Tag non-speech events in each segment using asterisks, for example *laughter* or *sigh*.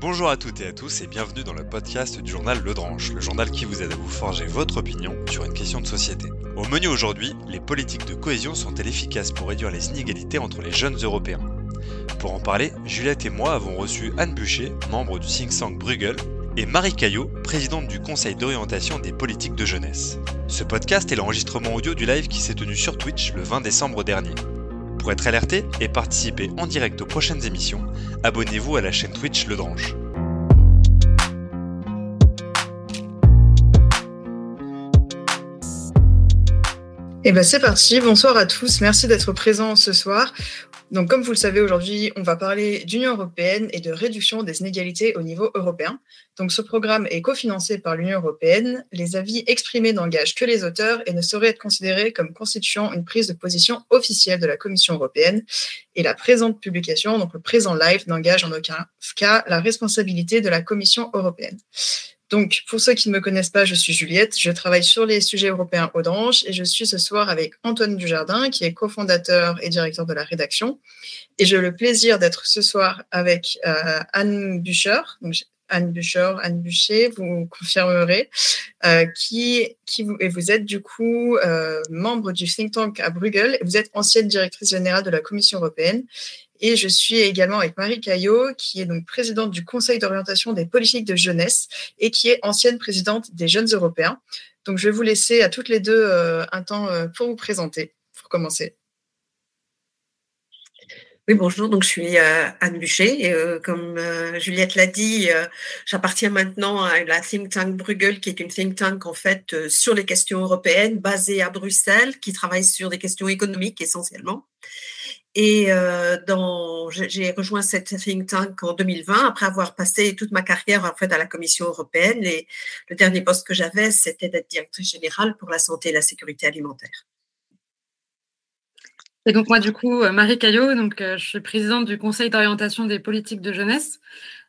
Bonjour à toutes et à tous et bienvenue dans le podcast du journal Le Dranche, le journal qui vous aide à vous forger votre opinion sur une question de société. Au menu aujourd'hui, les politiques de cohésion sont-elles efficaces pour réduire les inégalités entre les jeunes Européens? Pour en parler, Juliette et moi avons reçu Anne Bûcher, membre du think tank Bruegel, et Marie Caillot, présidente du Conseil d'orientation des politiques de jeunesse. Ce podcast est l'enregistrement audio du live qui s'est tenu sur Twitch le 20 décembre dernier. Pour être alerté et participer en direct aux prochaines émissions, abonnez-vous à la chaîne Twitch Le Dranche. Eh ben c'est parti, bonsoir à tous, merci d'être présents ce soir. Donc comme vous le savez aujourd'hui, on va parler d'Union européenne et de réduction des inégalités au niveau européen. Donc ce programme est cofinancé par l'Union européenne. Les avis exprimés n'engagent que les auteurs et ne sauraient être considérés comme constituant une prise de position officielle de la Commission européenne. Et la présente publication, donc le présent live, n'engage en aucun cas la responsabilité de la Commission européenne. Donc, pour ceux qui ne me connaissent pas, je suis Juliette. Je travaille sur les sujets européens au Dranche et je suis ce soir avec Antoine Dujardin, qui est cofondateur et directeur de la rédaction. Et j'ai le plaisir d'être ce soir avec euh, Anne Bucher. Anne Bucher, Anne Bûcher, vous confirmerez, euh, qui, qui vous, et vous êtes du coup euh, membre du think tank à Bruegel. Et vous êtes ancienne directrice générale de la Commission européenne et je suis également avec Marie Caillot, qui est donc présidente du Conseil d'orientation des politiques de jeunesse et qui est ancienne présidente des Jeunes Européens. Donc, je vais vous laisser à toutes les deux euh, un temps euh, pour vous présenter, pour commencer. Bonjour, donc je suis euh, Anne Bûcher et comme Juliette l'a dit, j'appartiens maintenant à la think tank Bruegel qui est une think tank en fait sur les questions européennes basée à Bruxelles qui travaille sur des questions économiques essentiellement. Et euh, j'ai rejoint cette think tank en 2020 après avoir passé toute ma carrière en fait à la Commission européenne. Et le dernier poste que j'avais, c'était d'être directrice générale pour la santé et la sécurité alimentaire. Et donc moi du coup euh, Marie Caillot, donc euh, je suis présidente du Conseil d'orientation des politiques de jeunesse.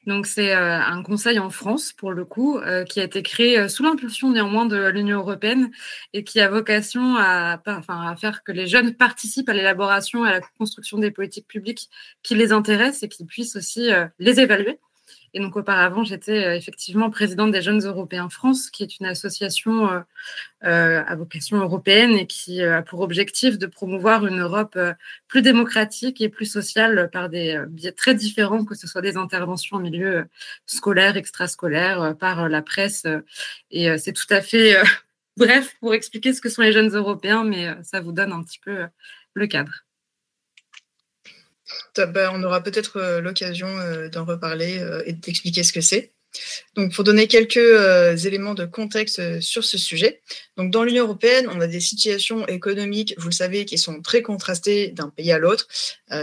Donc c'est euh, un conseil en France pour le coup qui a été créé sous l'impulsion néanmoins de l'Union européenne et qui a vocation à, enfin, à faire que les jeunes participent à l'élaboration et à la construction des politiques publiques qui les intéressent et qui puissent aussi les évaluer. Et donc auparavant, j'étais euh, effectivement présidente des Jeunes Européens France, qui est une association euh, euh, à vocation européenne et qui a pour objectif de promouvoir une Europe plus démocratique et plus sociale par des biais très différents, que ce soit des interventions en milieu scolaire, extrascolaire, par la presse. Et c'est tout à fait *laughs* bref pour expliquer ce que sont les Jeunes Européens, mais ça vous donne un petit peu le cadre. Bah, on aura peut-être euh, l'occasion euh, d'en reparler euh, et d'expliquer ce que c'est. Donc, pour donner quelques éléments de contexte sur ce sujet, donc dans l'Union européenne, on a des situations économiques, vous le savez, qui sont très contrastées d'un pays à l'autre.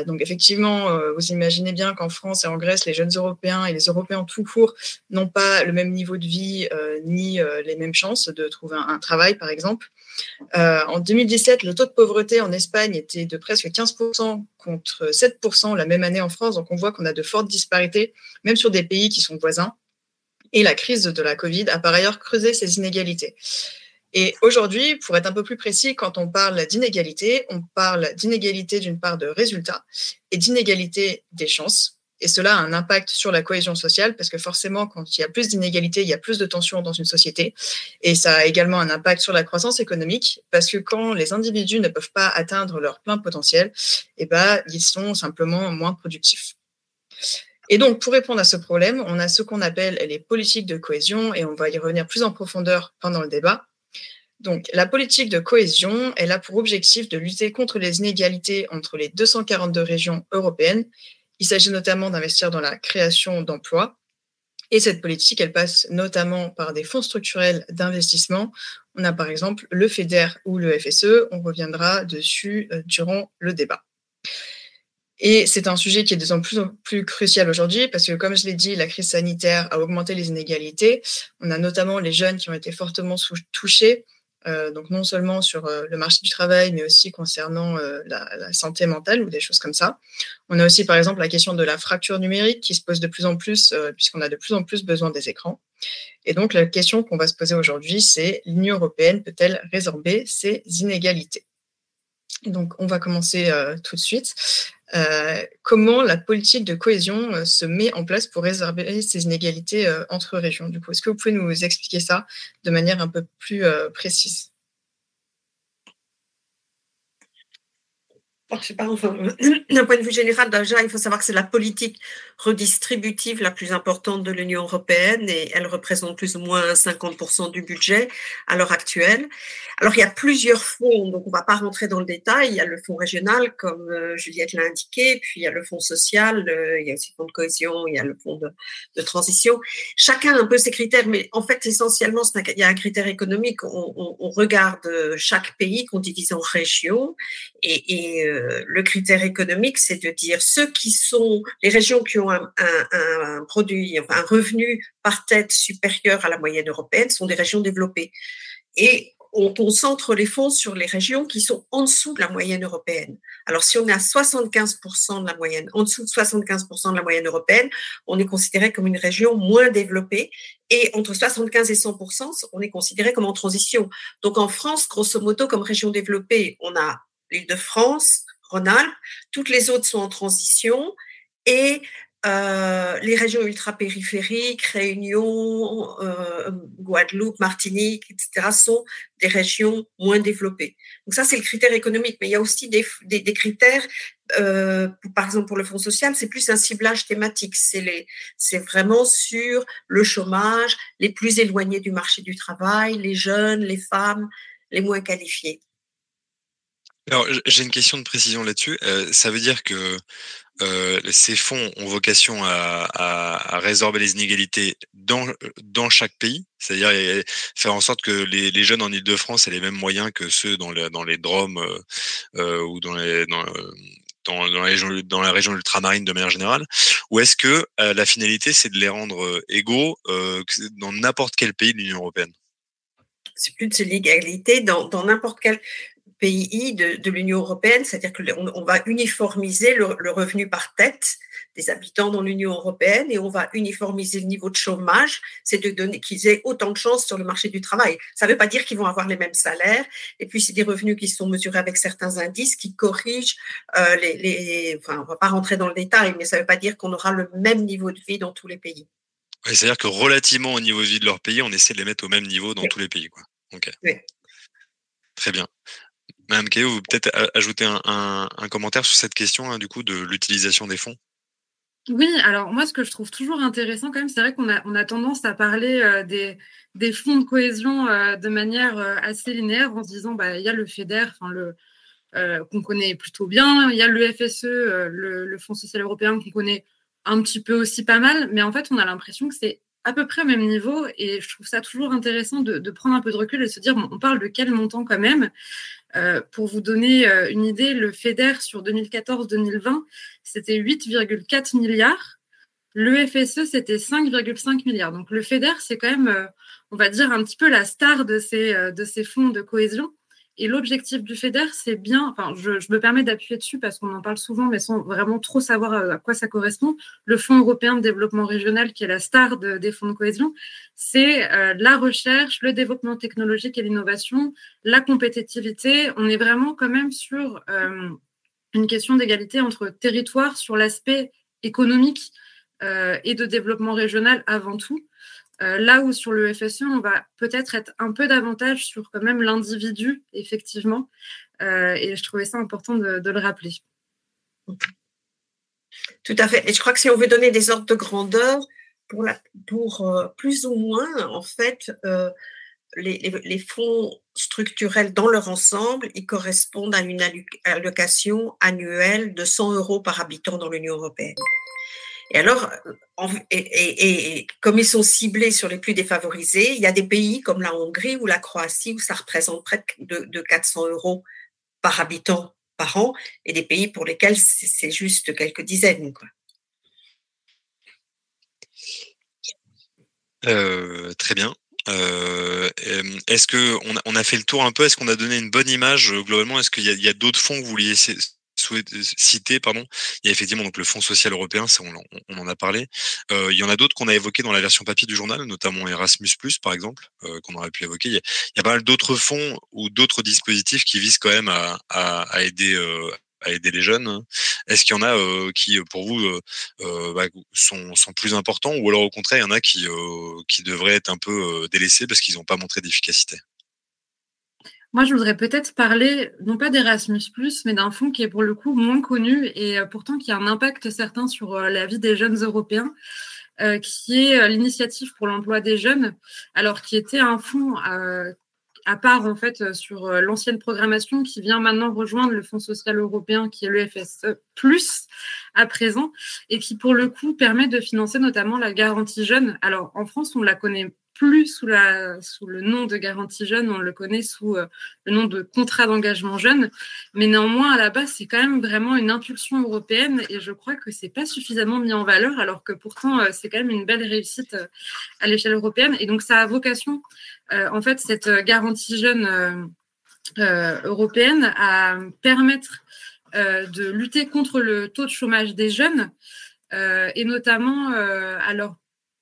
donc, effectivement, vous imaginez bien qu'en France et en Grèce, les jeunes Européens et les Européens tout court n'ont pas le même niveau de vie ni les mêmes chances de trouver un travail, par exemple. Euh, en 2017, le taux de pauvreté en Espagne était de presque 15% contre 7% la même année en France. Donc on voit qu'on a de fortes disparités, même sur des pays qui sont voisins. Et la crise de la Covid a par ailleurs creusé ces inégalités. Et aujourd'hui, pour être un peu plus précis, quand on parle d'inégalité, on parle d'inégalité d'une part de résultats et d'inégalité des chances. Et cela a un impact sur la cohésion sociale parce que forcément, quand il y a plus d'inégalités, il y a plus de tensions dans une société. Et ça a également un impact sur la croissance économique parce que quand les individus ne peuvent pas atteindre leur plein potentiel, eh ben, ils sont simplement moins productifs. Et donc, pour répondre à ce problème, on a ce qu'on appelle les politiques de cohésion et on va y revenir plus en profondeur pendant le débat. Donc, la politique de cohésion, elle a pour objectif de lutter contre les inégalités entre les 242 régions européennes il s'agit notamment d'investir dans la création d'emplois. Et cette politique, elle passe notamment par des fonds structurels d'investissement. On a par exemple le FEDER ou le FSE. On reviendra dessus euh, durant le débat. Et c'est un sujet qui est de plus en plus crucial aujourd'hui parce que, comme je l'ai dit, la crise sanitaire a augmenté les inégalités. On a notamment les jeunes qui ont été fortement touchés euh, donc non seulement sur euh, le marché du travail, mais aussi concernant euh, la, santé mentale ou des choses comme ça. On a aussi par exemple la question de la fracture numérique qui se pose de plus en plus, puisqu'on a de plus en plus besoin des écrans. Et donc la question qu'on va se poser aujourd'hui, c'est l'Union européenne peut-elle résorber ces inégalités? Donc, on va commencer tout de suite. comment la politique de cohésion se met en place pour résorber ces inégalités entre régions Du coup, est-ce que vous pouvez nous expliquer ça de manière un peu plus précise? *clears throat* d'un point de vue général, déjà, il faut savoir que c'est la politique redistributive la plus importante de l'Union européenne et elle représente plus ou moins 50% du budget à l'heure actuelle. Alors, il y a plusieurs fonds, donc on va pas rentrer dans le détail. Il y a le fonds régional, comme euh, Juliette l'a indiqué, puis il y a le fonds social, il y a aussi le fonds de cohésion, il y a le fonds de, transition. Chacun a un peu ses critères, mais en fait, essentiellement, il y a un critère économique. On, regarde chaque pays qu'on divise en régions et euh, le critère économique, c'est de dire ceux qui sont les régions qui ont un, un revenu par tête supérieur à la moyenne européenne sont des régions développées. Et on concentre les fonds sur les régions qui sont en dessous de la moyenne européenne. Alors, si on est à 75% de la moyenne, en dessous de 75% de la moyenne européenne, on est considéré comme une région moins développée. Et entre 75 et 100%, on est considéré comme en transition. Donc, en France, grosso modo, comme région développée, on a l'Île-de-France, Rhône-Alpes. Toutes les autres sont en transition et euh, les régions ultra-périphériques, Réunion, euh, Guadeloupe, Martinique, etc., sont des régions moins développées. Donc ça, c'est le critère économique. Mais il y a aussi des, des, critères, euh, par exemple pour le Fonds social, c'est plus un ciblage thématique. C'est vraiment sur le chômage, les plus éloignés du marché du travail, les jeunes, les femmes, les moins qualifiés. Alors, j'ai une question de précision là-dessus. Euh, ça veut dire que euh, ces fonds ont vocation à, résorber les inégalités dans, dans chaque pays, c'est-à-dire faire en sorte que les, jeunes en Ile-de-France aient les mêmes moyens que ceux dans, dans les Drômes euh, ou dans les, dans, dans, la région, dans la région ultramarine de manière générale? Ou est-ce que la finalité, c'est de les rendre égaux dans n'importe quel pays de l'Union européenne? C'est plus de l'égalité dans n'importe quel pays de, de l'Union européenne, c'est-à-dire qu'on on va uniformiser le, le, revenu par tête des habitants dans l'Union européenne et on va uniformiser le niveau de chômage, c'est de donner qu'ils aient autant de chances sur le marché du travail. Ça ne veut pas dire qu'ils vont avoir les mêmes salaires, et puis c'est des revenus qui sont mesurés avec certains indices qui corrigent euh, les, les, Enfin, on va pas rentrer dans le détail, mais ça ne veut pas dire qu'on aura le même niveau de vie dans tous les pays. C'est-à-dire que relativement au niveau de vie de leur pays, on essaie de les mettre au même niveau dans tous les pays. Quoi. Oui. Très bien. Madame Caillot, vous peut-être ajouter un, commentaire sur cette question hein, du coup de l'utilisation des fonds? Oui, alors moi ce que je trouve toujours intéressant quand même, c'est vrai qu'on a, on a tendance à parler euh, des, des, fonds de cohésion euh, de manière euh, assez linéaire en se disant bah il y a le FEDER, qu'on connaît plutôt bien, il y a le FSE, le, Fonds social européen qu'on connaît un petit peu aussi pas mal, mais en fait on a l'impression que c'est à peu près au même niveau et je trouve ça toujours intéressant de, prendre un peu de recul et de se dire on parle de quel montant quand même? Euh, pour vous donner euh, une idée, le FEDER sur 2014-2020, c'était 8,4 milliards. Le FSE, c'était 5,5 milliards. Donc le FEDER, c'est quand même, euh, on va dire, un petit peu la star de ces, de ces fonds de cohésion. Et l'objectif du FEDER, c'est bien, enfin, je, me permets d'appuyer dessus parce qu'on en parle souvent, mais sans vraiment trop savoir à quoi ça correspond. Le Fonds européen de développement régional, qui est la star des fonds de cohésion, c'est euh, la recherche, le développement technologique et l'innovation, la compétitivité. On est vraiment quand même sur euh, une question d'égalité entre territoires sur l'aspect économique euh, et de développement régional avant tout. Euh, là où sur le FSE, on va peut-être être un peu davantage sur quand même l'individu, effectivement. Euh, et je trouvais ça important de, le rappeler. Tout à fait. Et je crois que si on veut donner des ordres de grandeur, pour, euh, plus ou moins, en fait, les, les, fonds structurels dans leur ensemble, ils correspondent à une allocation annuelle de 100 euros par habitant dans l'Union européenne. Et alors, et, comme ils sont ciblés sur les plus défavorisés, il y a des pays comme la Hongrie ou la Croatie où ça représente près de, 400 euros par habitant par an, et des pays pour lesquels c'est juste quelques dizaines. Euh, très bien. Euh, est-ce que on a, fait le tour un peu? Est-ce qu'on a donné une bonne image euh, globalement? Est-ce qu'il y a, d'autres fonds que vous vouliez citer, pardon, il y a effectivement donc le Fonds social européen, ça on, en a parlé. il y en a d'autres qu'on a évoqués dans la version papier du journal, notamment Erasmus+, par exemple, qu'on aurait pu évoquer. Il y a, pas mal d'autres fonds ou d'autres dispositifs qui visent quand même à, aider à aider les jeunes. Est-ce qu'il y en a euh, qui, pour vous, euh, euh, bah, sont, sont, plus importants ou alors au contraire, il y en a qui, qui devraient être un peu délaissés parce qu'ils n'ont pas montré d'efficacité? Moi, je voudrais peut-être parler, non pas d'Erasmus, mais d'un fonds qui est pour le coup moins connu et pourtant qui a un impact certain sur la vie des jeunes européens, qui est l'initiative pour l'emploi des jeunes, alors qui était un fonds à part en fait euh, sur euh, l'ancienne programmation qui vient maintenant rejoindre le Fonds social européen qui est le FSE à présent et qui pour le coup permet de financer notamment la garantie jeune. Alors en France on la connaît plus sous, le nom de garantie jeune, on le connaît sous euh, le nom de contrat d'engagement jeune. Mais néanmoins, à la base, c'est quand même vraiment une impulsion européenne et je crois que c'est pas suffisamment mis en valeur, alors que pourtant, euh, c'est quand même une belle réussite euh, à l'échelle européenne. Et donc, ça a vocation, en fait, cette garantie jeune européenne à permettre de lutter contre le taux de chômage des jeunes et notamment à leur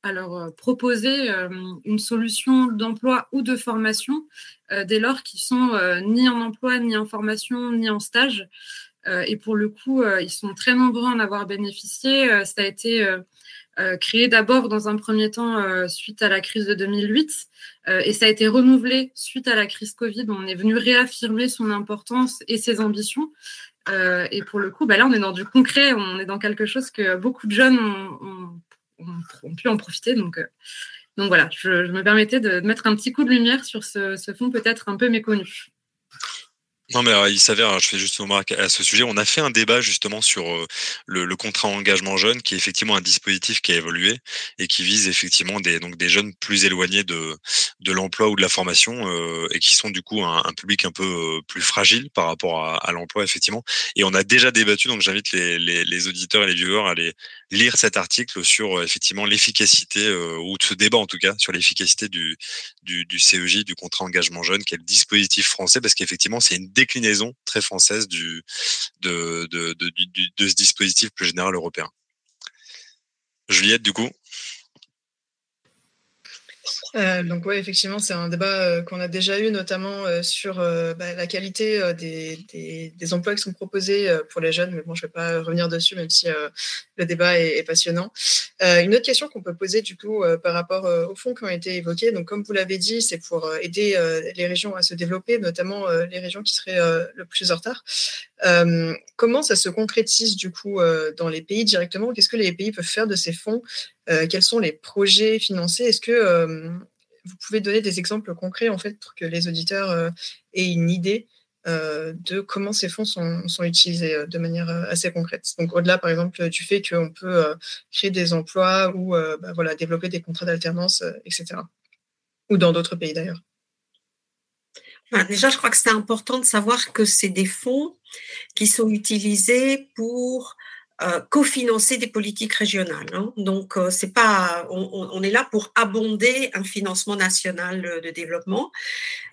alors euh, proposer euh, une solution d'emploi ou de formation euh, dès lors qu'ils sont ni en emploi, ni en formation, ni en stage. et pour le coup, ils sont très nombreux à en avoir bénéficié. ça a été créé d'abord dans un premier temps suite à la crise de 2008 et ça a été renouvelé suite à la crise Covid. On est venu réaffirmer son importance et ses ambitions. et pour le coup, bah là, on est dans du concret, on est dans quelque chose que beaucoup de jeunes ont ont, pu en profiter. Donc, euh, donc voilà, je, me permettais de, mettre un petit coup de lumière sur ce, ce fonds peut-être un peu méconnu. Non, mais il s'avère, je fais juste une remarque à ce sujet, on a fait un débat justement sur euh, le, le, contrat engagement jeune, qui est effectivement un dispositif qui a évolué et qui vise effectivement des, donc des jeunes plus éloignés de, de l'emploi ou de la formation euh, et qui sont du coup un, un, public un peu euh, plus fragile par rapport à, à l'emploi, effectivement. Et on a déjà débattu, donc j'invite les, les, les, auditeurs et les viewers à aller lire cet article sur effectivement l'efficacité, ou ce débat en tout cas, sur l'efficacité du, du, du CEJ, du contrat engagement jeune, qui est le dispositif français, parce qu'effectivement, c'est une déclinaison très française du, de, de, ce dispositif plus général européen. Juliette, du coup? Euh, donc oui, effectivement, c'est un débat euh, qu'on a déjà eu, notamment euh, sur bah, la qualité des, des, emplois qui sont proposés pour les jeunes. Mais bon, je ne vais pas revenir dessus, même si le débat est, passionnant. une autre question qu'on peut poser du coup par rapport aux fonds qui ont été évoqués. Donc, comme vous l'avez dit, c'est pour aider les régions à se développer, notamment les régions qui seraient le plus en retard. comment ça se concrétise du coup dans les pays directement? Qu'est-ce que les pays peuvent faire de ces fonds? Quels sont les projets financés Est-ce que euh, vous pouvez donner des exemples concrets en fait pour que les auditeurs euh, aient une idée de comment ces fonds sont, utilisés de manière assez concrète? Donc au-delà par exemple du fait qu'on peut créer des emplois ou bah, voilà, développer des contrats d'alternance, etc. Ou dans d'autres pays d'ailleurs. déjà, je crois que c'est important de savoir que c'est des fonds qui sont utilisés pour euh, cofinancer des politiques régionales. Hein. Donc, euh, c'est pas, on, est là pour abonder un financement national de développement.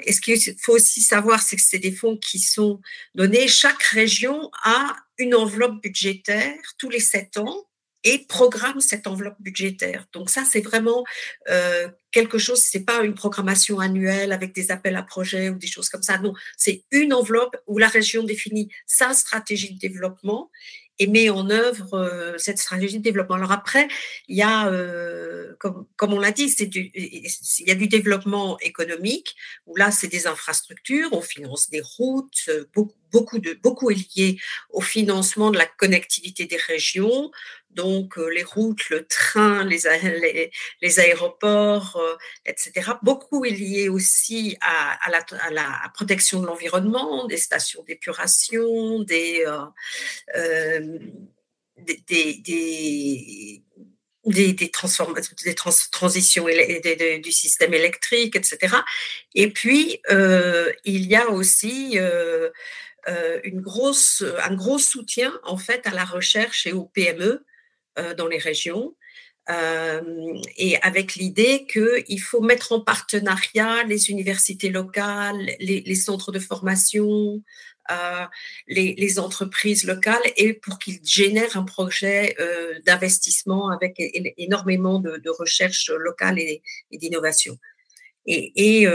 Et ce qu'il faut aussi savoir, c'est que c'est des fonds qui sont donnés. Chaque région a une enveloppe budgétaire tous les sept ans et programme cette enveloppe budgétaire. Donc ça, c'est vraiment euh, quelque chose, c'est pas une programmation annuelle avec des appels à projets ou des choses comme ça. Non, c'est une enveloppe où la région définit sa stratégie de développement et met en œuvre euh, cette stratégie de développement. Alors après, il y a, euh, comme, on l'a dit, il y a du développement économique où là, c'est des infrastructures, on finance des routes, beaucoup, beaucoup est lié au financement de la connectivité des régions, donc euh, les routes, le train, les, aéroports, euh, etc. Beaucoup est lié aussi à, la, protection de l'environnement, des stations d'épuration, des, euh, des, des, des des, des, transformations, des transitions du système électrique, etc. Et puis, il y a aussi une grosse, un gros soutien en fait à la recherche et aux PME euh, dans les régions. et avec l'idée qu'il faut mettre en partenariat les universités locales, les, centres de formation, les, entreprises locales et pour qu'ils génèrent un projet d'investissement avec énormément de, recherche locale et, d'innovation. Et,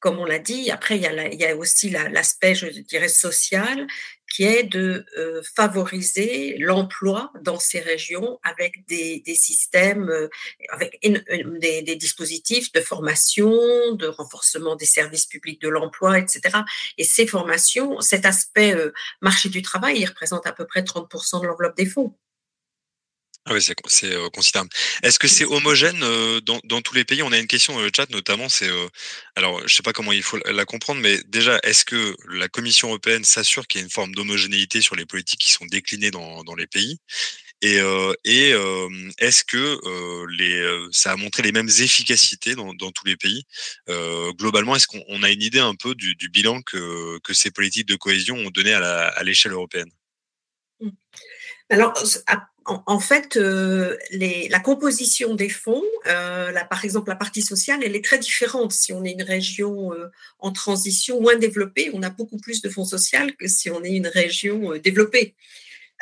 comme on l'a dit, après, il y a, il y a aussi l'aspect, je dirais, social, qui est de euh, favoriser l'emploi dans ces régions avec des, des systèmes, euh, avec des, des, dispositifs de formation, de renforcement des services publics de l'emploi, etc. Et ces formations, cet aspect euh, marché du travail, il représente à peu près 30% de l'enveloppe des fonds. Ah oui, c'est euh, considérable. Est-ce que c'est homogène euh, dans, dans, tous les pays? On a une question dans le chat, notamment, c'est euh, alors je sais pas comment il faut la comprendre, mais déjà, est-ce que la Commission européenne s'assure qu'il y a une forme d'homogénéité sur les politiques qui sont déclinées dans, dans les pays? Et, et est-ce que les, ça a montré les mêmes efficacités dans, dans tous les pays? Globalement, est-ce qu'on a une idée un peu du, du bilan que, que, ces politiques de cohésion ont donné à l'échelle européenne? Mmh. Alors, en, fait, euh, la composition des fonds, euh, par exemple la partie sociale, elle est très différente. Si on est une région euh, en transition moins développée, on a beaucoup plus de fonds sociaux que si on est une région développée.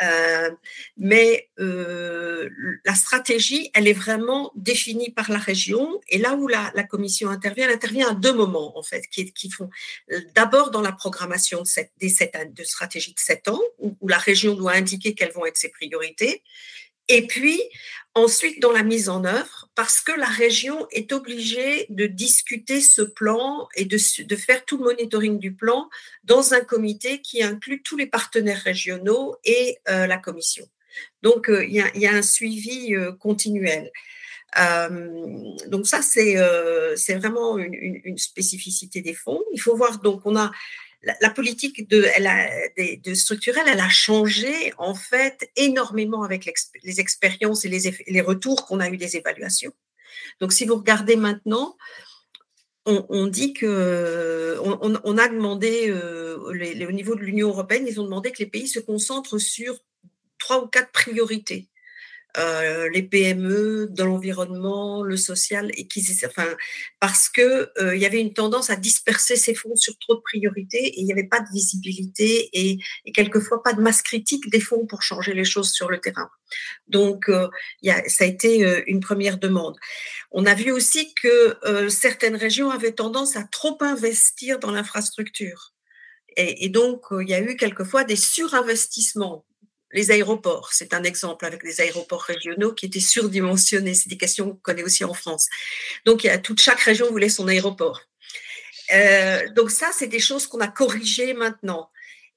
Euh, mais euh, la stratégie, elle est vraiment définie par la région. Et là où la, la commission intervient, elle intervient à deux moments, en fait, qui, qui font euh, d'abord dans la programmation de, cette, des sept, de stratégie de sept ans, où, où la région doit indiquer quelles vont être ses priorités. Et puis, ensuite, dans la mise en œuvre, parce que la région est obligée de discuter ce plan et de, faire tout le monitoring du plan dans un comité qui inclut tous les partenaires régionaux et euh, la commission. Donc, euh, il y, a, un suivi euh, continuel. donc ça, c'est c'est vraiment une, spécificité des fonds. Il faut voir, donc on a la, politique de, structurelle, elle a changé en fait énormément avec les expériences et les, retours qu'on a eu des évaluations. Donc, si vous regardez maintenant, on, dit que on, on a demandé euh, au niveau de l'Union européenne, ils ont demandé que les pays se concentrent sur trois ou quatre priorités. Euh, les PME, dans l'environnement, le social, et qui, enfin, parce que euh, il y avait une tendance à disperser ces fonds sur trop de priorités et il n'y avait pas de visibilité et, et, quelquefois pas de masse critique des fonds pour changer les choses sur le terrain. Donc, euh, y a, ça a été une première demande. On a vu aussi que certaines régions avaient tendance à trop investir dans l'infrastructure. Et, et, donc, il y a eu quelquefois des surinvestissements les aéroports, c'est un exemple avec les aéroports régionaux qui étaient surdimensionnés. C'est des questions qu'on connaît aussi en France. Donc, il toute chaque région voulait son aéroport. Euh, donc ça, c'est des choses qu'on a corrigées maintenant.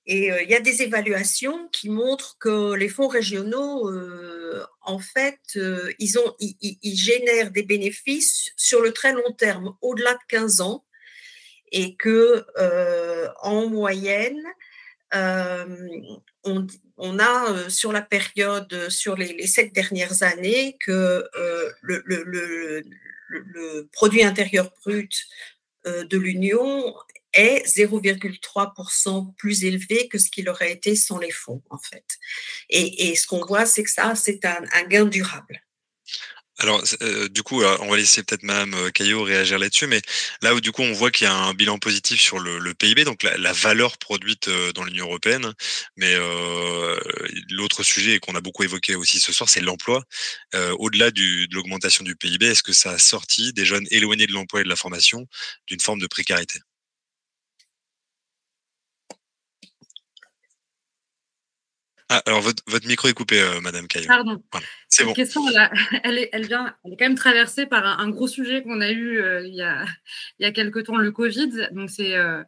Et euh, il y a des évaluations qui montrent que les fonds régionaux, euh, en fait, ils, ils, génèrent des bénéfices sur le très long terme, au-delà de 15 ans, et que en moyenne, on, on a euh, sur la période, euh, sur les, sept dernières années, que euh, le, produit intérieur brut de l'Union est 0,3% plus élevé que ce qu'il aurait été sans les fonds, en fait. Et, ce qu'on voit, c'est que ça, c'est un gain durable. Alors, euh, du coup, on va laisser peut-être Madame euh, Caillot réagir là-dessus, mais là où du coup on voit qu'il y a un bilan positif sur le, PIB, donc la, valeur produite euh, dans l'Union européenne, mais l'autre sujet qu'on a beaucoup évoqué aussi ce soir, c'est l'emploi. Au-delà de l'augmentation du PIB, est-ce que ça a sorti des jeunes éloignés de l'emploi et de la formation d'une forme de précarité? Ah, alors votre, votre, micro est coupé, euh, Madame Caillot. Pardon. c'est bon. question, *laughs* elle, est, elle, vient, elle est quand même traversée par un, gros sujet qu'on a eu euh, il, y a, *laughs* il y a quelques temps, le Covid. Donc c'est euh,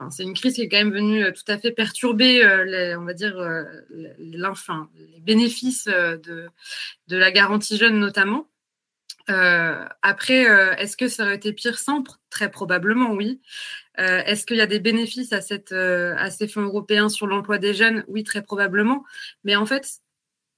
enfin, c'est une crise qui est quand même venue tout à fait perturber, les, on va dire, l'enfant, les bénéfices de, de la garantie jeune notamment. Euh, après, euh, est-ce que ça aurait été pire sans Très probablement, oui. Euh, est-ce qu'il y a des bénéfices à, cette, à ces fonds européens sur l'emploi des jeunes? Oui, très probablement. Mais en fait,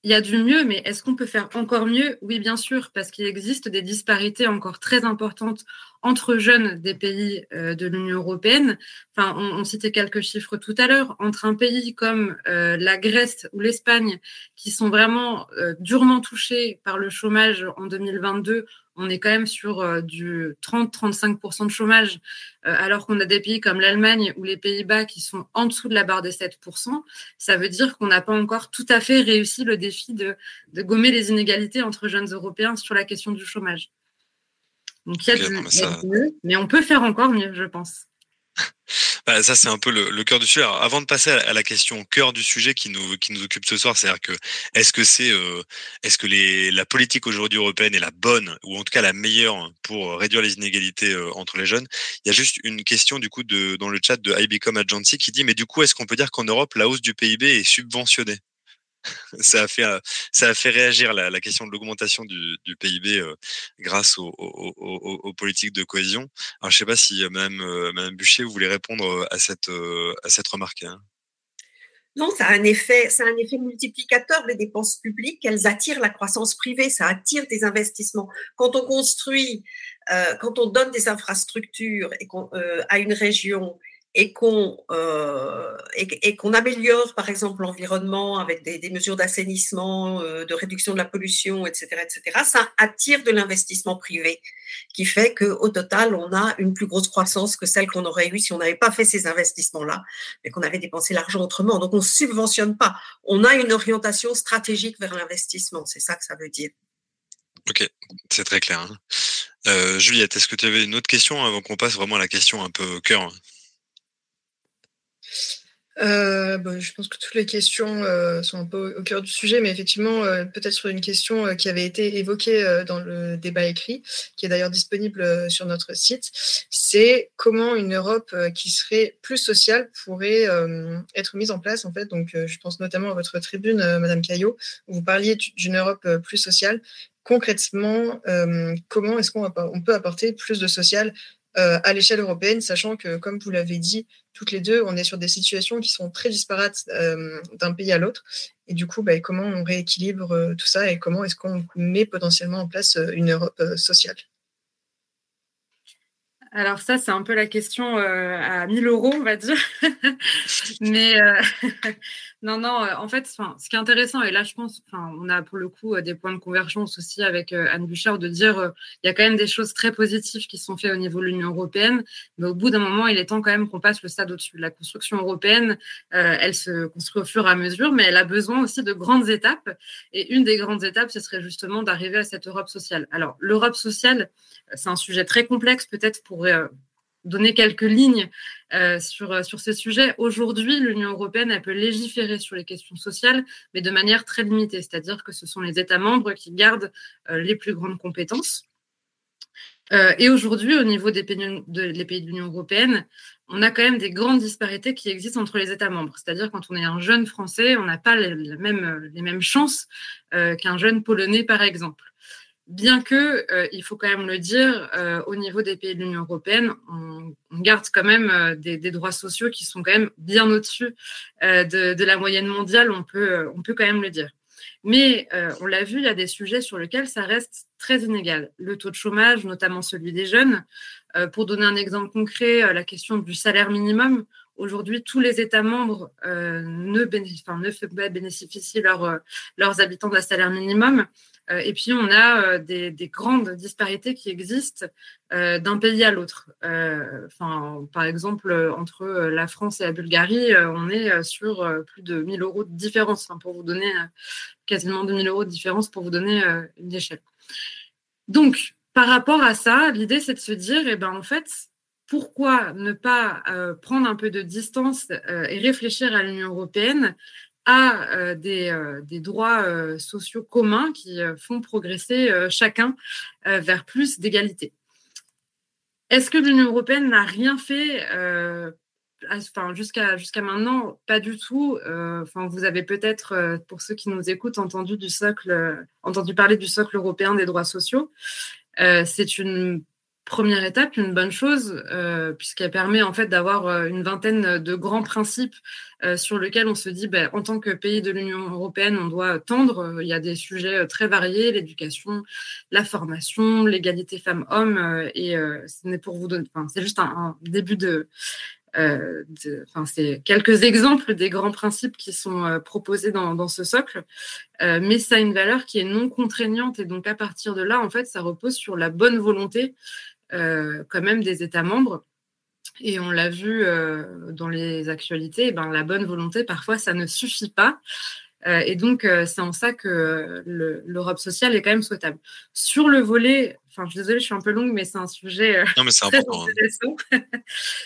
il y a du mieux, mais est-ce qu'on peut faire encore mieux? Oui, bien sûr, parce qu'il existe des disparités encore très importantes entre jeunes des pays euh, de l'Union européenne. Enfin, on, citait quelques chiffres tout à l'heure. Entre un pays comme euh, la Grèce ou l'Espagne, qui sont vraiment euh, durement touchés par le chômage en 2022, on est quand même sur du 30-35% de chômage, alors qu'on a des pays comme l'Allemagne ou les Pays-Bas qui sont en dessous de la barre des 7%. Ça veut dire qu'on n'a pas encore tout à fait réussi le défi de, de gommer les inégalités entre jeunes Européens sur la question du chômage. Donc il y a, du, mieux, mais on peut faire encore mieux, je pense. Bah, ça, c'est un peu le, cœur du sujet. avant de passer à la question cœur du sujet qui nous, qui nous occupe ce soir, c'est-à-dire que est-ce que c'est euh, est-ce que les, la politique aujourd'hui européenne est la bonne ou en tout cas la meilleure pour réduire les inégalités euh, entre les jeunes? Il y a juste une question du coup de, dans le chat de IBCOM Agency qui dit mais du coup est-ce qu'on peut dire qu'en Europe la hausse du PIB est subventionnée? Ça a fait euh, ça a fait réagir la, question de l'augmentation du, PIB euh, grâce aux, politiques de cohésion. Alors je sais pas si euh, Madame, Madame Bûcher vous voulez répondre à cette remarque. Hein. Non, ça a un effet, multiplicateur. Les dépenses publiques, elles attirent la croissance privée, ça attire des investissements. Quand on construit, quand on donne des infrastructures à une région et qu'on euh, et, qu'on améliore par exemple l'environnement avec des, mesures d'assainissement, euh, de réduction de la pollution, etc., etc., ça attire de l'investissement privé, qui fait que au total on a une plus grosse croissance que celle qu'on aurait eue si on n'avait pas fait ces investissements-là, mais qu'on avait dépensé l'argent autrement. Donc on subventionne pas, on a une orientation stratégique vers l'investissement. C'est ça que ça veut dire. Ok, c'est très clair. Hein. Euh, Juliette, est-ce que tu avais une autre question avant qu'on passe vraiment à la question un peu cœur? Euh, bah, je pense que toutes les questions euh, sont un peu au, cœur du sujet, mais effectivement, euh, peut-être sur une question qui avait été évoquée dans le débat écrit, qui est d'ailleurs disponible sur notre site, c'est comment une Europe qui serait plus sociale pourrait être mise en place. En fait, donc, je pense notamment à votre tribune, Madame Caillot, où vous parliez d'une Europe plus sociale. Concrètement, comment est-ce qu'on peut apporter plus de social à l'échelle européenne, sachant que, comme vous l'avez dit, toutes les deux, on est sur des situations qui sont très disparates euh, d'un pays à l'autre. Et du coup, bah, comment on rééquilibre euh, tout ça et comment est-ce qu'on met potentiellement en place euh, une Europe sociale? Alors ça, c'est un peu la question euh, à 1000 euros, on va dire. *laughs* Mais euh, non, non, euh, en fait, ce qui est intéressant, et là, je pense, on a pour le coup des points de convergence aussi avec Anne Bouchard, de dire il y a quand même des choses très positives qui sont faites au niveau de l'Union européenne, mais au bout d'un moment, il est temps quand même qu'on passe le stade au-dessus. La construction européenne, elle se construit au fur et à mesure, mais elle a besoin aussi de grandes étapes. Et une des grandes étapes, ce serait justement d'arriver à cette Europe sociale. Alors, l'Europe sociale, c'est un sujet très complexe, peut-être pour euh, donner quelques lignes euh, sur, euh, sur ces sujets. Aujourd'hui, l'Union européenne, peut légiférer sur les questions sociales, mais de manière très limitée, c'est-à-dire que ce sont les États membres qui gardent les plus grandes compétences. et aujourd'hui, au niveau des pays de, l'Union européenne, on a quand même des grandes disparités qui existent entre les États membres. C'est-à-dire quand on est un jeune Français, on n'a pas les mêmes chances qu'un jeune Polonais, par exemple. Bien que, euh, il faut quand même le dire, euh, au niveau des pays de l'Union européenne, on, garde quand même euh, des, droits sociaux qui sont quand même bien au-dessus de, la moyenne mondiale, on peut, on peut quand même le dire. Mais on l'a vu, il y a des sujets sur lesquels ça reste très inégal. Le taux de chômage, notamment celui des jeunes. Pour donner un exemple concret, la question du salaire minimum. Aujourd'hui, tous les États membres ne, bénéficient, enfin, ne bénéficient leur, leurs habitants d'un salaire minimum. Euh, et puis, on a euh, des, grandes disparités qui existent euh, d'un pays à l'autre. Par exemple, entre la France et la Bulgarie, on est sur plus de 1000 euros de différence, pour vous donner quasiment 2000 euros de différence pour vous donner une échelle. Donc, par rapport à ça, l'idée, c'est de se dire, eh ben, en fait, pourquoi ne pas prendre un peu de distance et réfléchir à l'Union européenne à euh, des, euh, droits euh, sociaux communs qui font progresser chacun vers plus d'égalité. Est-ce que l'Union européenne n'a rien fait jusqu'à maintenant, pas du tout. vous avez peut-être, pour ceux qui nous écoutent, entendu du socle, entendu parler du socle européen des droits sociaux. C'est une première étape, une bonne chose, euh, puisqu'elle permet en fait d'avoir euh, une vingtaine de grands principes euh, sur lesquels on se dit, ben, en tant que pays de l'Union européenne, on doit tendre. Il y a des sujets très variés, l'éducation, la formation, l'égalité femmes-hommes, et ce n'est pour vous donner, enfin, c'est juste un, début de, euh, c'est quelques exemples des grands principes qui sont proposés dans, ce socle, euh, mais ça a une valeur qui est non contraignante et donc à partir de là, en fait, ça repose sur la bonne volonté euh, quand même des États membres. Et on l'a vu euh, dans les actualités, ben, la bonne volonté, parfois, ça ne suffit pas. Euh, et donc, c'est en ça que l'Europe sociale est quand même souhaitable. Sur le volet, enfin, je suis désolée, je suis un peu longue, mais c'est un sujet non, mais très important, hein. intéressant. *laughs*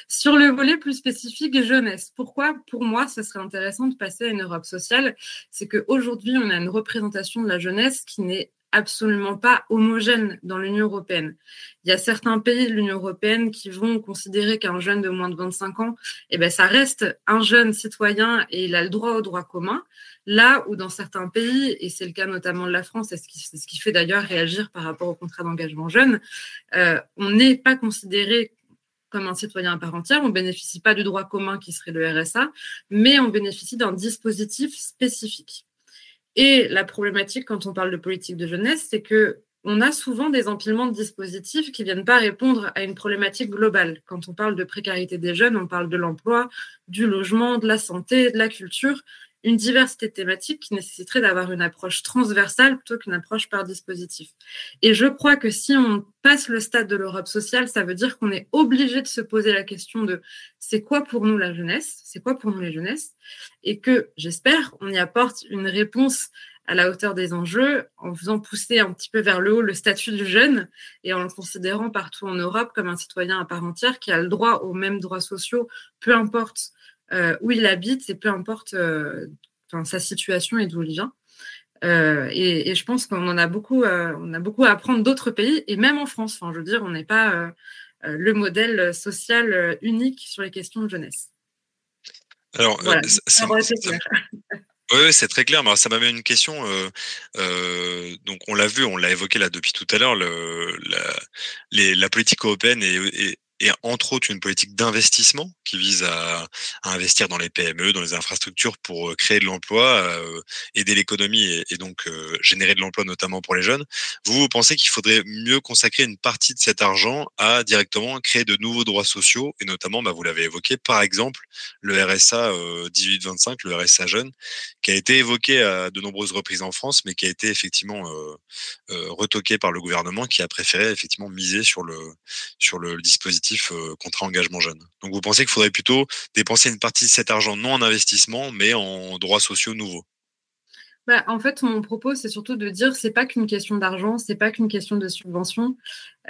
Sur le volet plus spécifique jeunesse, pourquoi, pour moi, ce serait intéressant de passer à une Europe sociale? C'est qu'aujourd'hui, on a une représentation de la jeunesse qui n'est absolument pas homogène dans l'Union européenne. Il y a certains pays de l'Union européenne qui vont considérer qu'un jeune de moins de 25 ans, eh ben, ça reste un jeune citoyen et il a le droit au droit commun. Là où dans certains pays, et c'est le cas notamment de la France, et ce qui, fait d'ailleurs réagir par rapport au contrat d'engagement jeune, euh, on n'est pas considéré comme un citoyen à part entière, on bénéficie pas du droit commun qui serait le RSA, mais on bénéficie d'un dispositif spécifique. Et la problématique quand on parle de politique de jeunesse, c'est que on a souvent des empilements de dispositifs qui viennent pas répondre à une problématique globale. Quand on parle de précarité des jeunes, on parle de l'emploi, du logement, de la santé, de la culture une diversité thématique qui nécessiterait d'avoir une approche transversale plutôt qu'une approche par dispositif. Et je crois que si on passe le stade de l'Europe sociale, ça veut dire qu'on est obligé de se poser la question de c'est quoi pour nous la jeunesse, c'est quoi pour nous les jeunesses, et que j'espère on y apporte une réponse à la hauteur des enjeux en faisant pousser un petit peu vers le haut le statut du jeune et en le considérant partout en Europe comme un citoyen à part entière qui a le droit aux mêmes droits sociaux, peu importe où il habite et peu importe euh, sa situation et d'où il vient. Euh, et, je pense qu'on en a beaucoup, on a beaucoup à apprendre d'autres pays et même en France. Enfin, je veux dire, on n'est pas le modèle social unique sur les questions de jeunesse. Alors, *laughs* oui, c'est très clair. Mais ça m'amène une question. donc, on l'a vu, on l'a évoqué là depuis tout à l'heure. La, la, politique européenne est, et entre autres une politique d'investissement qui vise à, investir dans les PME, dans les infrastructures pour euh, créer de l'emploi, euh, aider l'économie et, donc euh, générer de l'emploi notamment pour les jeunes. Vous, vous pensez qu'il faudrait mieux consacrer une partie de cet argent à directement créer de nouveaux droits sociaux et notamment, bah, vous l'avez évoqué, par exemple le RSA 18-25, le RSA jeune, qui a été évoqué à de nombreuses reprises en France, mais qui a été effectivement retoqué par le gouvernement, qui a préféré effectivement miser sur le sur le dispositif euh, contrat engagement jeune. Donc vous pensez qu'il faudrait plutôt dépenser une partie de cet argent non en investissement, mais en droits sociaux nouveaux? Bah, en fait, mon propos, c'est surtout de dire c'est pas qu'une question d'argent, c'est pas qu'une question de subvention,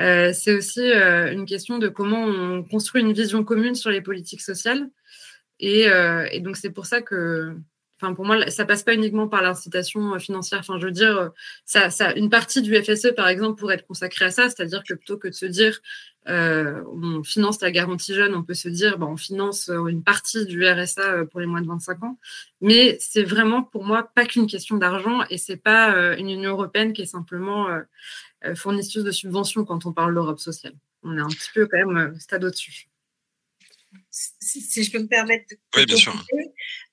euh, c'est aussi euh, une question de comment on construit une vision commune sur les politiques sociales. Et, donc c'est pour ça que Enfin, pour moi, ça passe pas uniquement par l'incitation financière. Enfin, je veux dire, ça, une partie du FSE, par exemple, pourrait être consacrée à ça, c'est-à-dire que plutôt que de se dire, euh, on finance la garantie jeune, on peut se dire, bah, on finance une partie du RSA pour les moins de 25 ans. Mais c'est vraiment, pour moi, pas qu'une question d'argent et c'est pas une Union européenne qui est simplement fournisseuse de subventions quand on parle d'Europe sociale. On est un petit peu quand même stade au-dessus si, je peux me permettre de oui, bien sûr.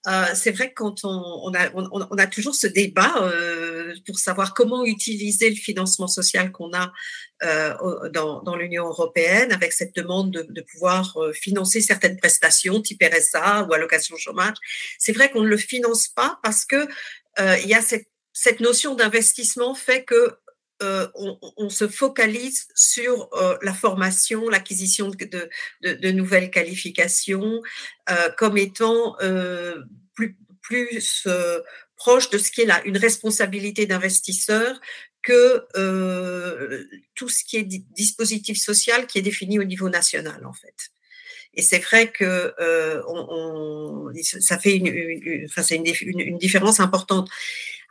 Euh, c'est vrai que quand on, on, a, on, a, toujours ce débat euh, pour savoir comment utiliser le financement social qu'on a euh, dans, dans l'Union européenne avec cette demande de, de pouvoir financer certaines prestations type RSA ou allocation chômage. C'est vrai qu'on ne le finance pas parce que il y a cette, cette notion d'investissement fait que euh, on, se focalise sur euh, la formation, l'acquisition de, de, nouvelles qualifications euh, comme étant plus, plus proche de ce qui est là, une responsabilité d'investisseur que tout ce qui est dispositif social qui est défini au niveau national en fait. Et c'est vrai que on, ça fait une, une, enfin, une, une différence importante.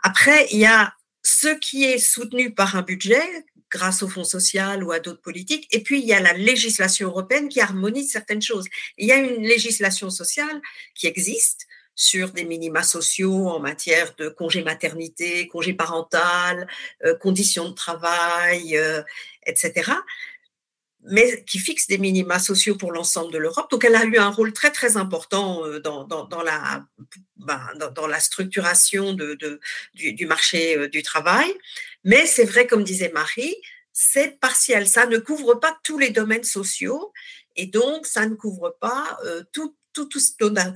Après, il y a ce qui est soutenu par un budget grâce au Fonds social ou à d'autres politiques. Et puis, il y a la législation européenne qui harmonise certaines choses. Il y a une législation sociale qui existe sur des minima sociaux en matière de congé maternité, congé parental, euh, conditions de travail, euh, etc. mais qui fixe des minima sociaux pour l'ensemble de l'Europe. Donc, elle a eu un rôle très, très important dans, dans, dans la, ben, dans, la structuration de, de du, marché du travail. Mais c'est vrai, comme disait Marie, c'est partiel. Ça ne couvre pas tous les domaines sociaux et donc ça ne couvre pas euh, tout, tout, tout,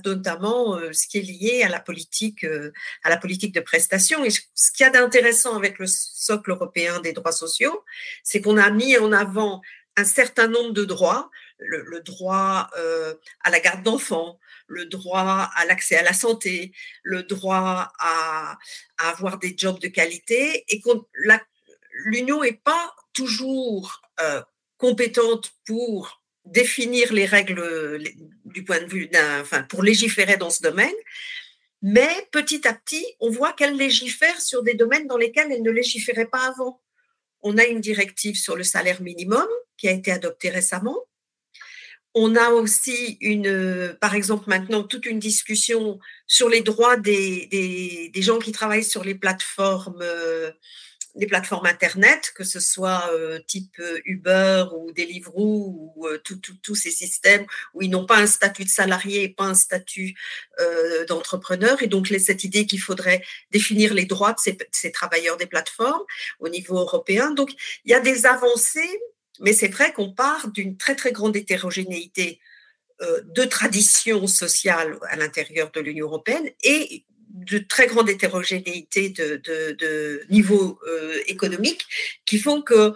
notamment euh, ce qui est lié à la politique, euh, à la politique de prestation. Et ce qu'il y a d'intéressant avec le socle européen des droits sociaux, c'est qu'on a mis en avant un certain nombre de droits, le, droit à la garde d'enfants, le droit à l'accès à la santé, le droit à, avoir des jobs de qualité, et l'Union n'est pas toujours euh, compétente pour définir les règles du point de vue d'un, enfin, pour légiférer dans ce domaine, mais petit à petit, on voit qu'elle légifère sur des domaines dans lesquels elle ne légiférait pas avant. On a une directive sur le salaire minimum qui a été adoptée récemment. On a aussi une, par exemple, maintenant toute une discussion sur les droits des, des, des gens qui travaillent sur les plateformes des plateformes Internet, que ce soit euh, type euh, Uber ou Deliveroo ou euh, tous ces systèmes où ils n'ont pas un statut de salarié et pas un statut d'entrepreneur. Et donc, cette idée qu'il faudrait définir les droits de ces, ces, travailleurs des plateformes au niveau européen. Donc, il y a des avancées, mais c'est vrai qu'on part d'une très, très grande hétérogénéité de traditions sociales à l'intérieur de l'Union européenne et de très grande hétérogénéité de, niveau euh, économique qui font que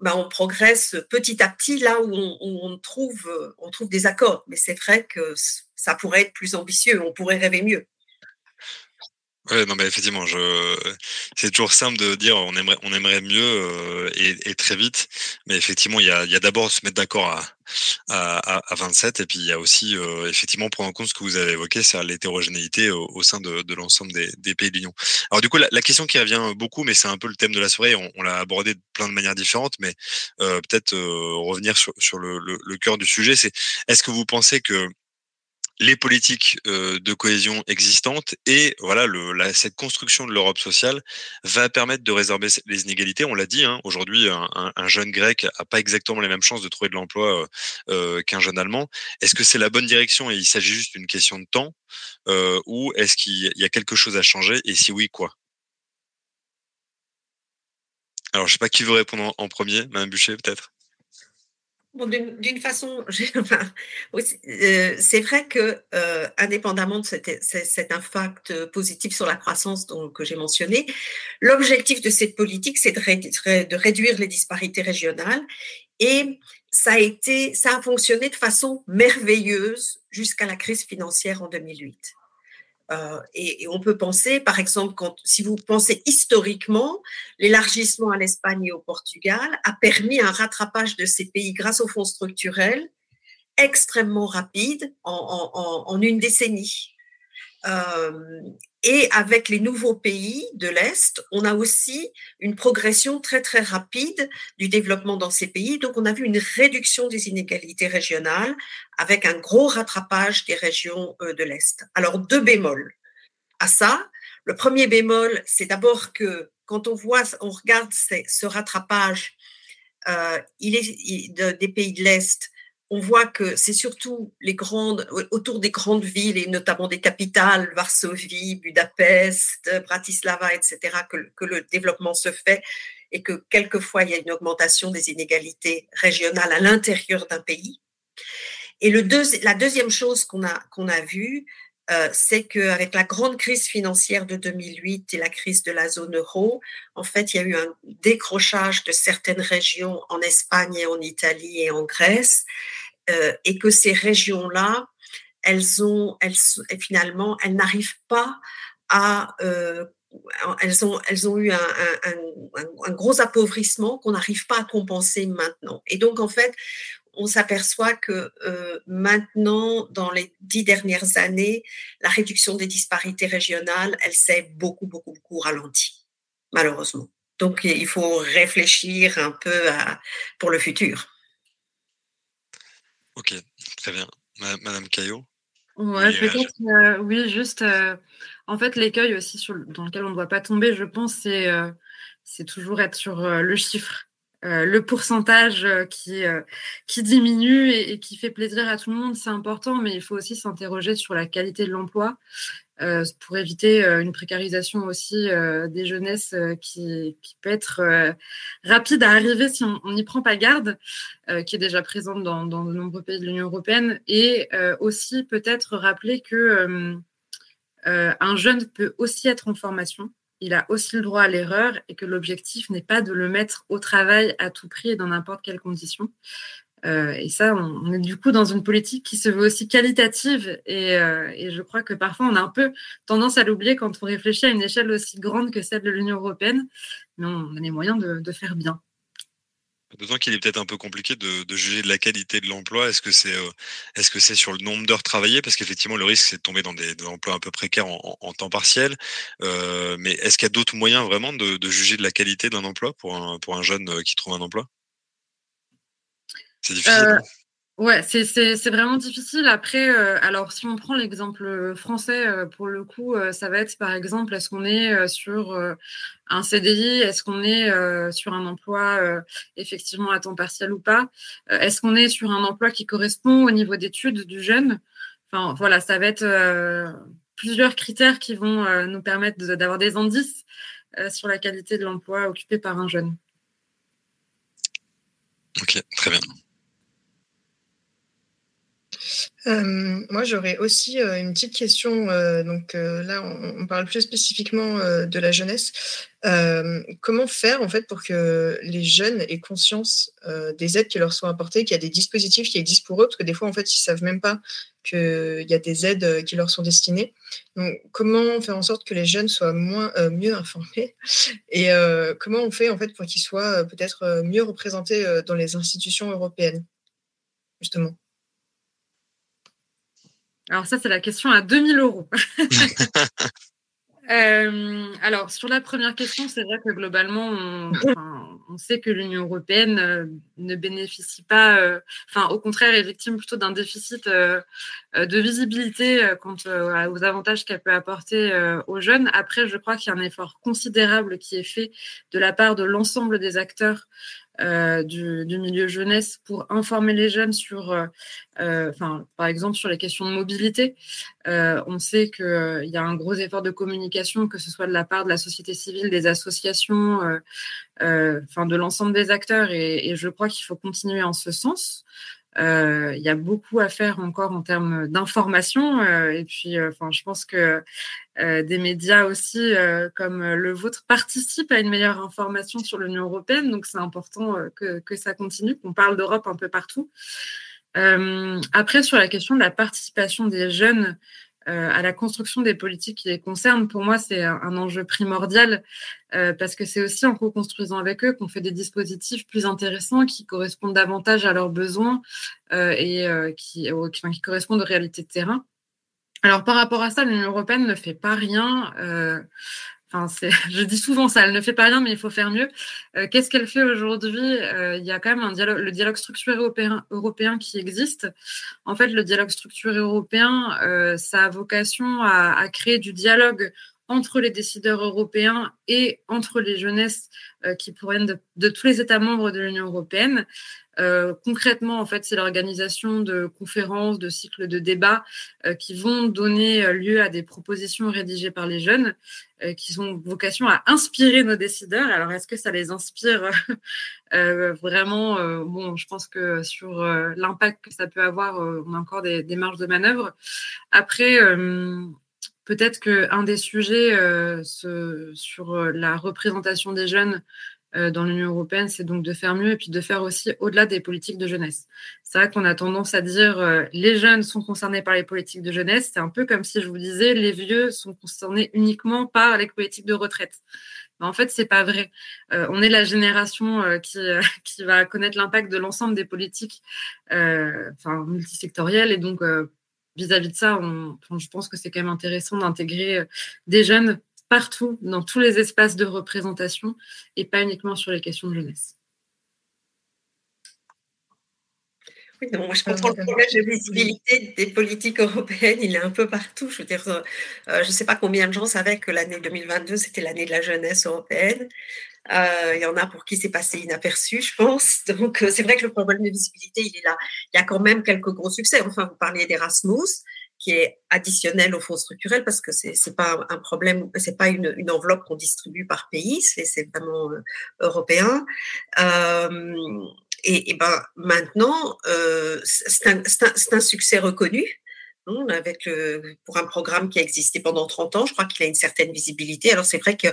ben, on progresse petit à petit là où on trouve des accords. Mais c'est vrai que ça pourrait être plus ambitieux, on pourrait rêver mieux. Ouais, non, mais effectivement, je... c'est toujours simple de dire on aimerait, on aimerait mieux euh, et, et, très vite, mais effectivement, il y a, y a d'abord se mettre d'accord à, à, à, 27, et puis il y a aussi euh, effectivement prendre en compte ce que vous avez évoqué, c'est l'hétérogénéité au, au, sein de, de l'ensemble des, des, pays de l'Union. Alors du coup, la, la, question qui revient beaucoup, mais c'est un peu le thème de la soirée, on, on l'a abordé de plein de manières différentes, mais euh, peut-être euh, revenir sur, sur le, le, le cœur du sujet, c'est est-ce que vous pensez que les politiques euh, de cohésion existantes et voilà le, la, cette construction de l'Europe sociale va permettre de résorber les inégalités. On l'a dit, hein, aujourd'hui, un, un, jeune grec a pas exactement les mêmes chances de trouver de l'emploi euh, euh qu'un jeune allemand. Est-ce que c'est la bonne direction? Et il s'agit juste d'une question de temps euh, ou est-ce qu'il y a quelque chose à changer? Et si oui, quoi? Alors, je sais pas qui veut répondre en, en premier, Madame Bûcher, peut-être? Bon, D'une façon, *laughs* enfin, euh, c'est vrai que, euh, indépendamment de cet, cet, impact positif sur la croissance que j'ai mentionné, l'objectif de cette politique, c'est de, de, réduire les disparités régionales. Et ça a été, ça a fonctionné de façon merveilleuse jusqu'à la crise financière en 2008. Euh, et, on peut penser, par exemple, quand, si vous pensez historiquement, l'élargissement à l'Espagne et au Portugal a permis un rattrapage de ces pays grâce aux fonds structurels extrêmement rapide en une décennie. Euh, et avec les nouveaux pays de l'Est, on a aussi une progression très très rapide du développement dans ces pays. Donc on a vu une réduction des inégalités régionales avec un gros rattrapage des régions euh, de l'Est. Alors deux bémols à ça. Le premier bémol, c'est d'abord que quand on voit, on regarde ce rattrapage, euh, il est des pays de l'Est on voit que c'est surtout autour des grandes villes et notamment des capitales, Varsovie, Budapest, Bratislava, etc., que, le développement se fait et que quelquefois il y a une augmentation des inégalités régionales à l'intérieur d'un pays. Et la deuxième chose qu'on a, qu'on a vue, euh, c'est qu'avec la grande crise financière de 2008 et la crise de la zone euro, en fait, il y a eu un décrochage de certaines régions en Espagne et en Italie et en Grèce, euh, et que ces régions-là, elles ont, elles, finalement, elles n'arrivent pas à euh, elles ont, elles ont eu un, gros appauvrissement qu'on n'arrive pas à compenser maintenant. Et donc, en fait, on s'aperçoit que euh, maintenant, dans les dix dernières années, la réduction des disparités régionales, elle s'est beaucoup, beaucoup, beaucoup ralentie, malheureusement. Donc, il faut réfléchir un peu à, pour le futur. Ok, très bien. Madame Caillot? Ouais, peut-être, euh, oui, juste, euh, en fait, l'écueil aussi sur, dans lequel on ne doit pas tomber, je pense, c'est, c'est toujours être sur le chiffre le pourcentage qui, qui diminue et, qui fait plaisir à tout le monde, c'est important, mais il faut aussi s'interroger sur la qualité de l'emploi pour éviter une précarisation aussi des jeunesses qui, qui, peut être rapide à arriver si on n'y prend pas garde, qui est déjà présente dans, dans, de nombreux pays de l'Union européenne, et aussi peut-être rappeler que un jeune peut aussi être en formation il a aussi le droit à l'erreur et que l'objectif n'est pas de le mettre au travail à tout prix et dans n'importe quelle condition. Euh, et ça, on, est du coup dans une politique qui se veut aussi qualitative euh, et, je crois que parfois on a un peu tendance à l'oublier quand on réfléchit à une échelle aussi grande que celle de l'Union européenne, mais on a les moyens de faire bien. D'autant qu'il est peut-être un peu compliqué de, juger de la qualité de l'emploi. Est-ce que c'est euh, est-ce que c'est sur le nombre d'heures travaillées? Parce qu'effectivement, le risque, c'est de tomber dans des, emplois un peu précaires en, temps partiel. Euh, mais est-ce qu'il y a d'autres moyens vraiment de, juger de la qualité d'un emploi pour un, pour un jeune euh, qui trouve un emploi? C'est difficile. Ouais, c'est vraiment difficile. Après, euh, alors si on prend l'exemple français, euh, pour le coup, euh, ça va être par exemple, est-ce qu'on est sur un CDI, est-ce qu'on est sur un emploi effectivement à temps partiel ou pas, est-ce qu'on est sur un emploi qui correspond au niveau d'études du jeune? Enfin voilà, ça va être plusieurs critères qui vont nous permettre d'avoir des indices sur la qualité de l'emploi occupé par un jeune. Ok, très bien. Euh, moi, j'aurais aussi euh, une petite question. Euh, donc là, on, parle plus spécifiquement de la jeunesse. comment faire en fait pour que les jeunes aient conscience des aides qui leur sont apportées, qu'il y a des dispositifs qui existent pour eux, parce que des fois, en fait, ils savent même pas qu'il y a des aides qui leur sont destinées. Donc, comment faire en sorte que les jeunes soient moins, mieux informés? Et comment on fait en fait pour qu'ils soient peut-être mieux représentés dans les institutions européennes, justement? Alors ça, c'est la question à 2000 euros. *laughs* Euh, alors, sur la première question, c'est vrai que globalement, on, sait que l'Union européenne euh, ne bénéficie pas, euh, enfin, au contraire, est victime plutôt d'un déficit de visibilité quant aux avantages qu'elle peut apporter aux jeunes. Après, je crois qu'il y a un effort considérable qui est fait de la part de l'ensemble des acteurs euh, du, milieu jeunesse pour informer les jeunes sur, euh, euh, enfin, par exemple, sur les questions de mobilité. on sait qu'il y a un gros effort de communication, que ce soit de la part de la société civile, des associations, enfin, de l'ensemble des acteurs, et je crois qu'il faut continuer en ce sens. Euh, il y a beaucoup à faire encore en termes d'information. Euh, et puis, euh, enfin, je pense que des médias aussi comme le vôtre participent à une meilleure information sur l'Union européenne. Donc, c'est important que, ça continue, qu'on parle d'Europe un peu partout. après, sur la question de la participation des jeunes euh, à la construction des politiques qui les concernent, pour moi, c'est un, enjeu primordial euh, parce que c'est aussi en co-construisant avec eux qu'on fait des dispositifs plus intéressants qui correspondent davantage à leurs besoins euh, et qui, correspondent aux réalités de terrain. Alors, par rapport à ça, l'Union européenne ne fait pas rien. Enfin, *laughs* je dis souvent ça, elle ne fait pas rien, mais il faut faire mieux. Euh, qu'est-ce qu'elle fait aujourd'hui? Euh, Il y a quand même le dialogue structuré européen, qui existe. En fait, le dialogue structuré européen, euh, ça a vocation à, à, créer du dialogue entre les décideurs européens et entre les jeunesses qui proviennent de, tous les États membres de l'Union européenne. Euh, concrètement, en fait, c'est l'organisation de conférences, de cycles de débats euh, qui vont donner euh, lieu à des propositions rédigées par les jeunes qui ont vocation à inspirer nos décideurs. Alors, est-ce que ça les inspire vraiment Bon, je pense que sur l'impact que ça peut avoir, on a encore des, des marges de manœuvre. Après, peut-être qu'un des sujets sur la représentation des jeunes dans l'Union européenne, c'est donc de faire mieux et puis de faire aussi au-delà des politiques de jeunesse. C'est vrai qu'on a tendance à dire euh, les jeunes sont concernés par les politiques de jeunesse. C'est un peu comme si je vous disais les vieux sont concernés uniquement par les politiques de retraite. En fait, c'est pas vrai. Euh, on est la génération qui, *laughs* qui va connaître l'impact de l'ensemble des politiques enfin, multisectorielles et donc vis-à-vis de ça, je pense que c'est quand même intéressant d'intégrer des jeunes partout, dans tous les espaces de représentation et pas uniquement sur les questions de jeunesse. Oui, moi je comprends le problème de visibilité des politiques européennes, il est un peu partout. Je veux dire, euh, je ne sais pas combien de gens savaient que l'année 2022, c'était l'année de la jeunesse européenne. Euh, il y en a pour qui c'est passé inaperçu, je pense. *laughs* Donc, euh, c'est vrai que le problème de visibilité, il est là. Il y a quand même quelques gros succès. Enfin, vous parliez d'Erasmus, qui est additionnel au fonds structurel parce que c'est c'est pas un problème, c'est pas une, une enveloppe qu'on distribue par pays, c'est c'est vraiment euh, européen. Euh, et, et, ben maintenant, euh, c'est un, un, un, succès reconnu avec le, pour un programme qui a existé pendant 30 ans, je crois qu'il a une certaine visibilité. Alors c'est vrai qu'il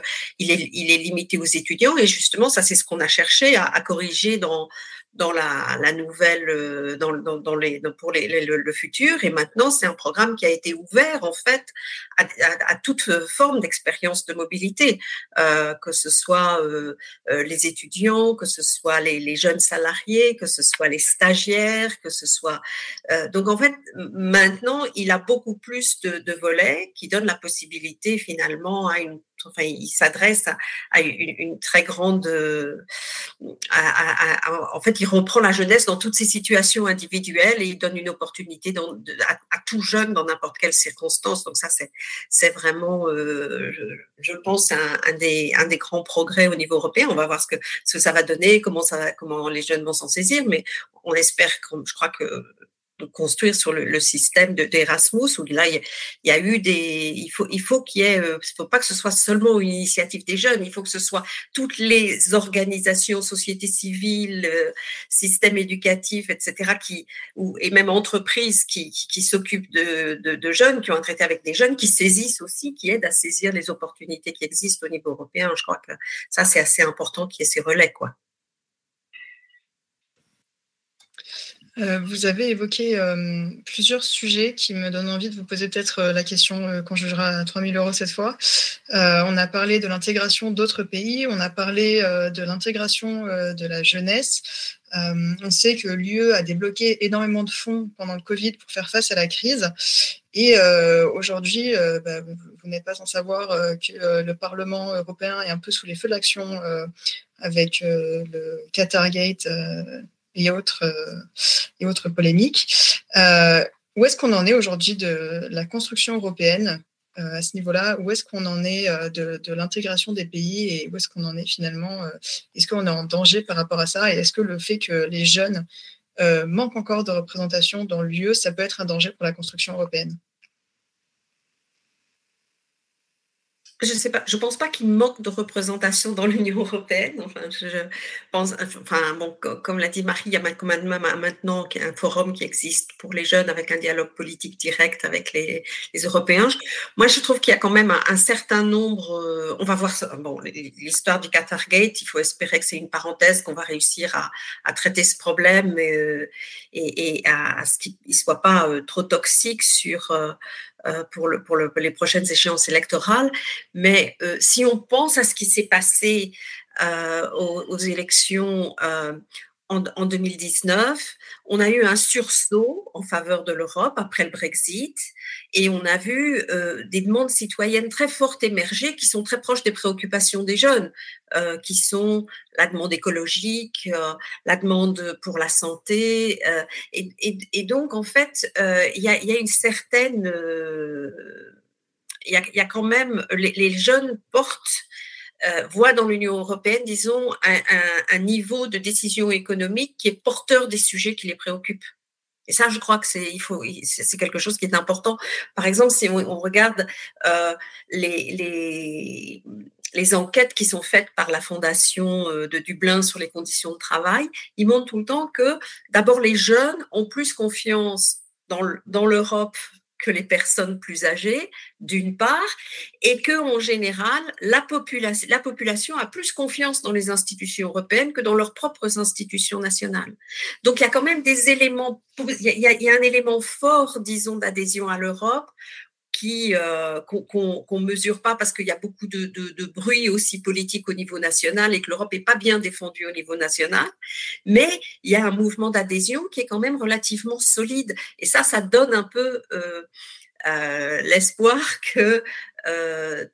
est, il est limité aux étudiants et justement ça c'est ce qu'on a cherché à, à corriger dans dans la, la nouvelle, euh, dans, dans, dans les, pour les, le, futur. Et maintenant, c'est un programme qui a été ouvert en fait à, à, à toute forme d'expérience de mobilité, euh, que ce soit euh, euh, les étudiants, que ce soit les, les, jeunes salariés, que ce soit les stagiaires, que ce soit. Euh, donc en fait, maintenant, il a beaucoup plus de, de volets qui donnent la possibilité finalement à une enfin, il s'adresse à, une, très grande. À, en fait, il reprend la jeunesse dans toutes ses situations individuelles et il donne une opportunité à, tout jeune dans n'importe quelle circonstance. Donc ça, c'est vraiment, euh, je, pense, un, des grands progrès au niveau européen. On va voir ce que ça va donner, comment comment les jeunes vont s'en saisir, mais on espère, je crois que construire sur le, le système d'Erasmus où là il y, a eu des il faut il faut qu'il y ait euh, faut pas que ce soit seulement une initiative des jeunes il faut que ce soit toutes les organisations sociétés civiles euh, systèmes éducatifs etc qui ou et même entreprises qui qui, qui s'occupent de, de, de jeunes qui ont un traité avec des jeunes qui saisissent aussi qui aident à saisir les opportunités qui existent au niveau européen. Je crois que ça c'est assez important qu'il y ait ces relais quoi Euh, vous avez évoqué euh, plusieurs sujets qui me donnent envie de vous poser peut-être euh, la question qu'on jugera à 3000 euros cette fois. On a parlé de l'intégration d'autres pays, on a parlé de l'intégration de la jeunesse. on sait que l'UE a débloqué énormément de fonds pendant le Covid pour faire face à la crise. Et aujourd'hui, bah, vous, n'êtes pas sans savoir que le Parlement européen est un peu sous les feux de l'action avec le Qatargate et autres, et autres polémiques. Euh, où est-ce qu'on en est aujourd'hui de la construction européenne euh, à ce niveau-là? Où est-ce qu'on en est de, de l'intégration des pays et où est-ce qu'on en est finalement Est-ce qu'on est en danger par rapport à ça? Et est-ce que le fait que les jeunes manquent encore de représentation dans l'UE, ça peut être un danger pour la construction européenne? Je sais pas, je pense pas qu'il manque de représentation dans l'Union européenne. Enfin, je, pense, enfin bon, comme l'a dit Marie, il y a maintenant un forum qui existe pour les jeunes avec un dialogue politique direct avec les, Européens. Moi, je trouve qu'il y a quand même un, certain nombre. Euh, on va voir bon l'histoire du Qatar Gate. Il faut espérer que c'est une parenthèse, qu'on va réussir à, traiter ce problème et, euh, et, à, ce qu'il ne soit pas euh, trop toxique sur pour, le, pour le, les prochaines échéances électorales. Mais euh, si on pense à ce qui s'est passé euh, aux, aux, élections euh, en, en, 2019, on a eu un sursaut en faveur de l'Europe après le Brexit et on a vu euh, des demandes citoyennes très fortes émerger qui sont très proches des préoccupations des jeunes, euh, qui sont la demande écologique, euh, la demande pour la santé. Et, donc, en fait, il y a, une certaine... Il y a, quand même... Les jeunes portent euh, voit dans l'Union européenne, disons, un, un, un, niveau de décision économique qui est porteur des sujets qui les préoccupent. Et ça, je crois que c'est il faut c'est quelque chose qui est important. Par exemple, si on, regarde euh, les, les les enquêtes qui sont faites par la fondation euh, de Dublin sur les conditions de travail, ils montrent tout le temps que d'abord les jeunes ont plus confiance dans l'Europe que les personnes plus âgées, d'une part, et que en général, la population, la population a plus confiance dans les institutions européennes que dans leurs propres institutions nationales. Donc, il y a quand même des éléments, il y a un élément fort, disons, d'adhésion à l'Europe euh, qu'on qu mesure pas parce qu'il y a beaucoup de, de, de, bruit aussi politique au niveau national et que l'Europe est pas bien défendue au niveau national, mais il y a un mouvement d'adhésion qui est quand même relativement solide. Et ça, ça donne un peu euh, euh, l'espoir *laughs* que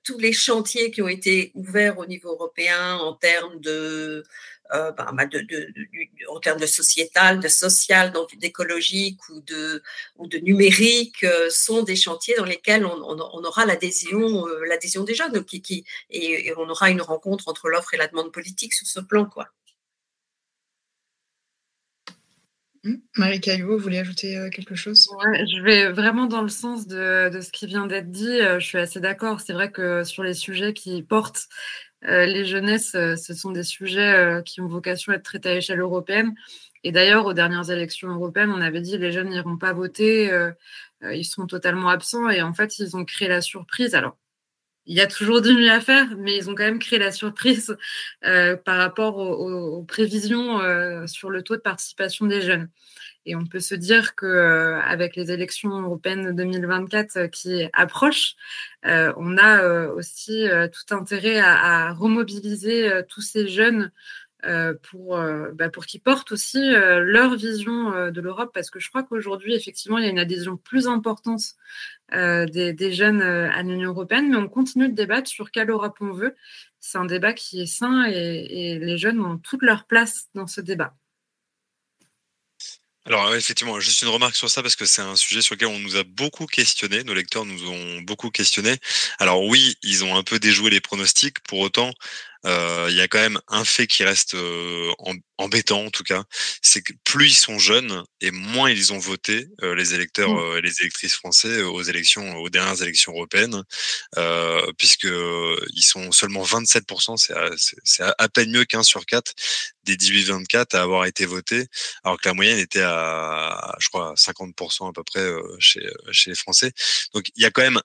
tous les chantiers qui ont été ouverts au niveau européen en termes de euh, bah, bah, de, en termes de sociétal, de social, d'écologique ou de, ou de numérique, euh, sont des chantiers dans lesquels on, aura l'adhésion, euh, l'adhésion des jeunes, qui, qui, et, on aura une rencontre entre l'offre et la demande politique sur ce plan, quoi. Mmh. Marie Caillou, vous voulez ajouter quelque chose? Je vais vraiment dans le sens de, ce qui vient d'être dit. Je suis assez d'accord. C'est vrai que sur les sujets qui portent euh, les jeunesses, euh, ce sont des sujets euh, qui ont vocation à être traités à l'échelle européenne. Et d'ailleurs, aux dernières élections européennes, on avait dit les jeunes n'iront pas voter, ils seront totalement absents. Et en fait, ils ont créé la surprise. Alors, il y a toujours du mieux à faire, mais ils ont quand même créé la surprise par rapport aux prévisions sur le taux de participation des jeunes. Et on peut se dire que euh, avec les élections européennes de 2024 euh, qui approchent, euh, on a aussi tout intérêt à, remobiliser tous ces jeunes pour, bah, pour qu'ils portent aussi leur vision de l'Europe, parce que je crois qu'aujourd'hui, effectivement, il y a une adhésion plus importante des, jeunes à l'Union européenne, mais on continue de débattre sur quelle Europe on veut. C'est un débat qui est sain et les jeunes ont toute leur place dans ce débat. Alors effectivement, juste une remarque sur ça parce que c'est un sujet sur lequel on nous a beaucoup questionné, nos lecteurs nous ont beaucoup questionné. Alors oui, ils ont un peu déjoué les pronostics, pour autant, euh, il y a quand même un fait qui reste euh, embêtant en tout cas, c'est que plus ils sont jeunes et moins ils ont voté euh, les électeurs mmh. et les électrices français aux élections, aux dernières élections européennes, puisque ils sont seulement 27%, c'est à, à, peine mieux qu'un sur quatre des 18-24 à avoir été votés, alors que la moyenne était à, je crois, 50% à peu près chez, chez les Français. Donc il y a quand même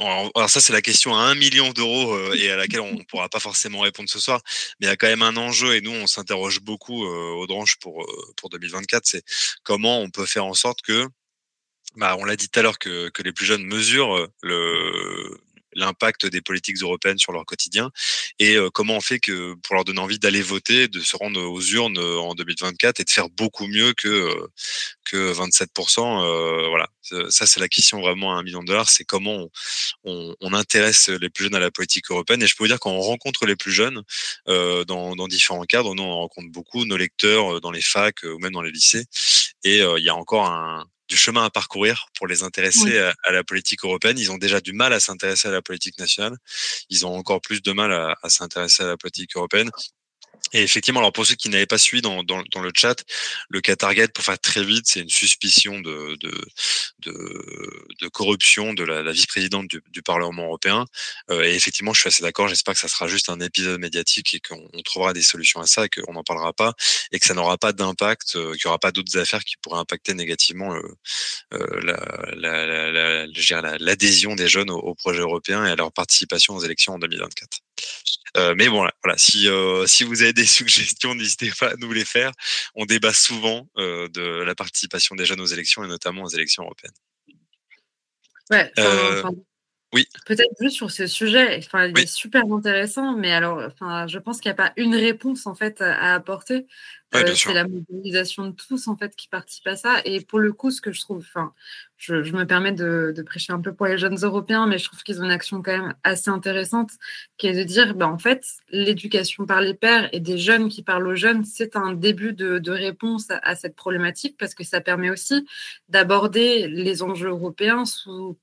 alors ça, c'est la question à un million d'euros euh, et à laquelle on ne pourra pas forcément répondre ce soir. Mais il y a quand même un enjeu et nous, on s'interroge beaucoup euh, au Dranche pour, euh, pour 2024. C'est comment on peut faire en sorte que, bah, on l'a dit tout à l'heure, que, que les plus jeunes mesurent le, l'impact des politiques européennes sur leur quotidien et euh, comment on fait que pour leur donner envie d'aller voter, de se rendre aux urnes euh, en 2024 et de faire beaucoup mieux que euh, que 27%. voilà, ça c'est la question vraiment à un million de dollars, c'est comment on, on, intéresse les plus jeunes à la politique européenne. Et je peux vous dire qu'on rencontre les plus jeunes dans, dans différents cadres, nous on rencontre beaucoup nos lecteurs dans les facs ou même dans les lycées, et il y a encore un du chemin à parcourir pour les intéresser à, la politique européenne. Ils ont déjà du mal à s'intéresser à la politique nationale. Ils ont encore plus de mal à s'intéresser à la politique européenne. Et effectivement, alors pour ceux qui n'avaient pas suivi dans, dans, dans, le chat, le cas Target, pour faire très vite, c'est une suspicion de, de, de, de corruption de la, la vice-présidente du, du, Parlement européen. Euh, et effectivement, je suis assez d'accord. J'espère que ça sera juste un épisode médiatique et qu'on trouvera des solutions à ça et qu'on n'en parlera pas et que ça n'aura pas d'impact, euh, qu'il n'y aura pas d'autres affaires qui pourraient impacter négativement euh, euh l'adhésion la, la, des jeunes au, au projet européen et à leur participation aux élections en 2024. Euh, mais bon, voilà, si, euh, si vous avez des *laughs* suggestions, n'hésitez pas à nous les faire. On débat souvent euh, de la participation des jeunes aux élections et notamment aux élections européennes. Ouais, oui. Peut-être juste sur ce sujet, enfin, il est super intéressant, mais alors, enfin, je pense qu'il n'y a pas une réponse en fait à apporter. Euh, c'est la mobilisation de tous en fait qui participent à ça. Et pour le coup, ce que je trouve, enfin, je, me permets de, prêcher un peu pour les jeunes européens, mais je trouve qu'ils ont une action quand même assez intéressante, qui est de dire, ben, en fait, l'éducation par les pairs et des jeunes qui parlent aux jeunes, c'est un début de, réponse à cette problématique parce que ça permet aussi d'aborder les enjeux européens sous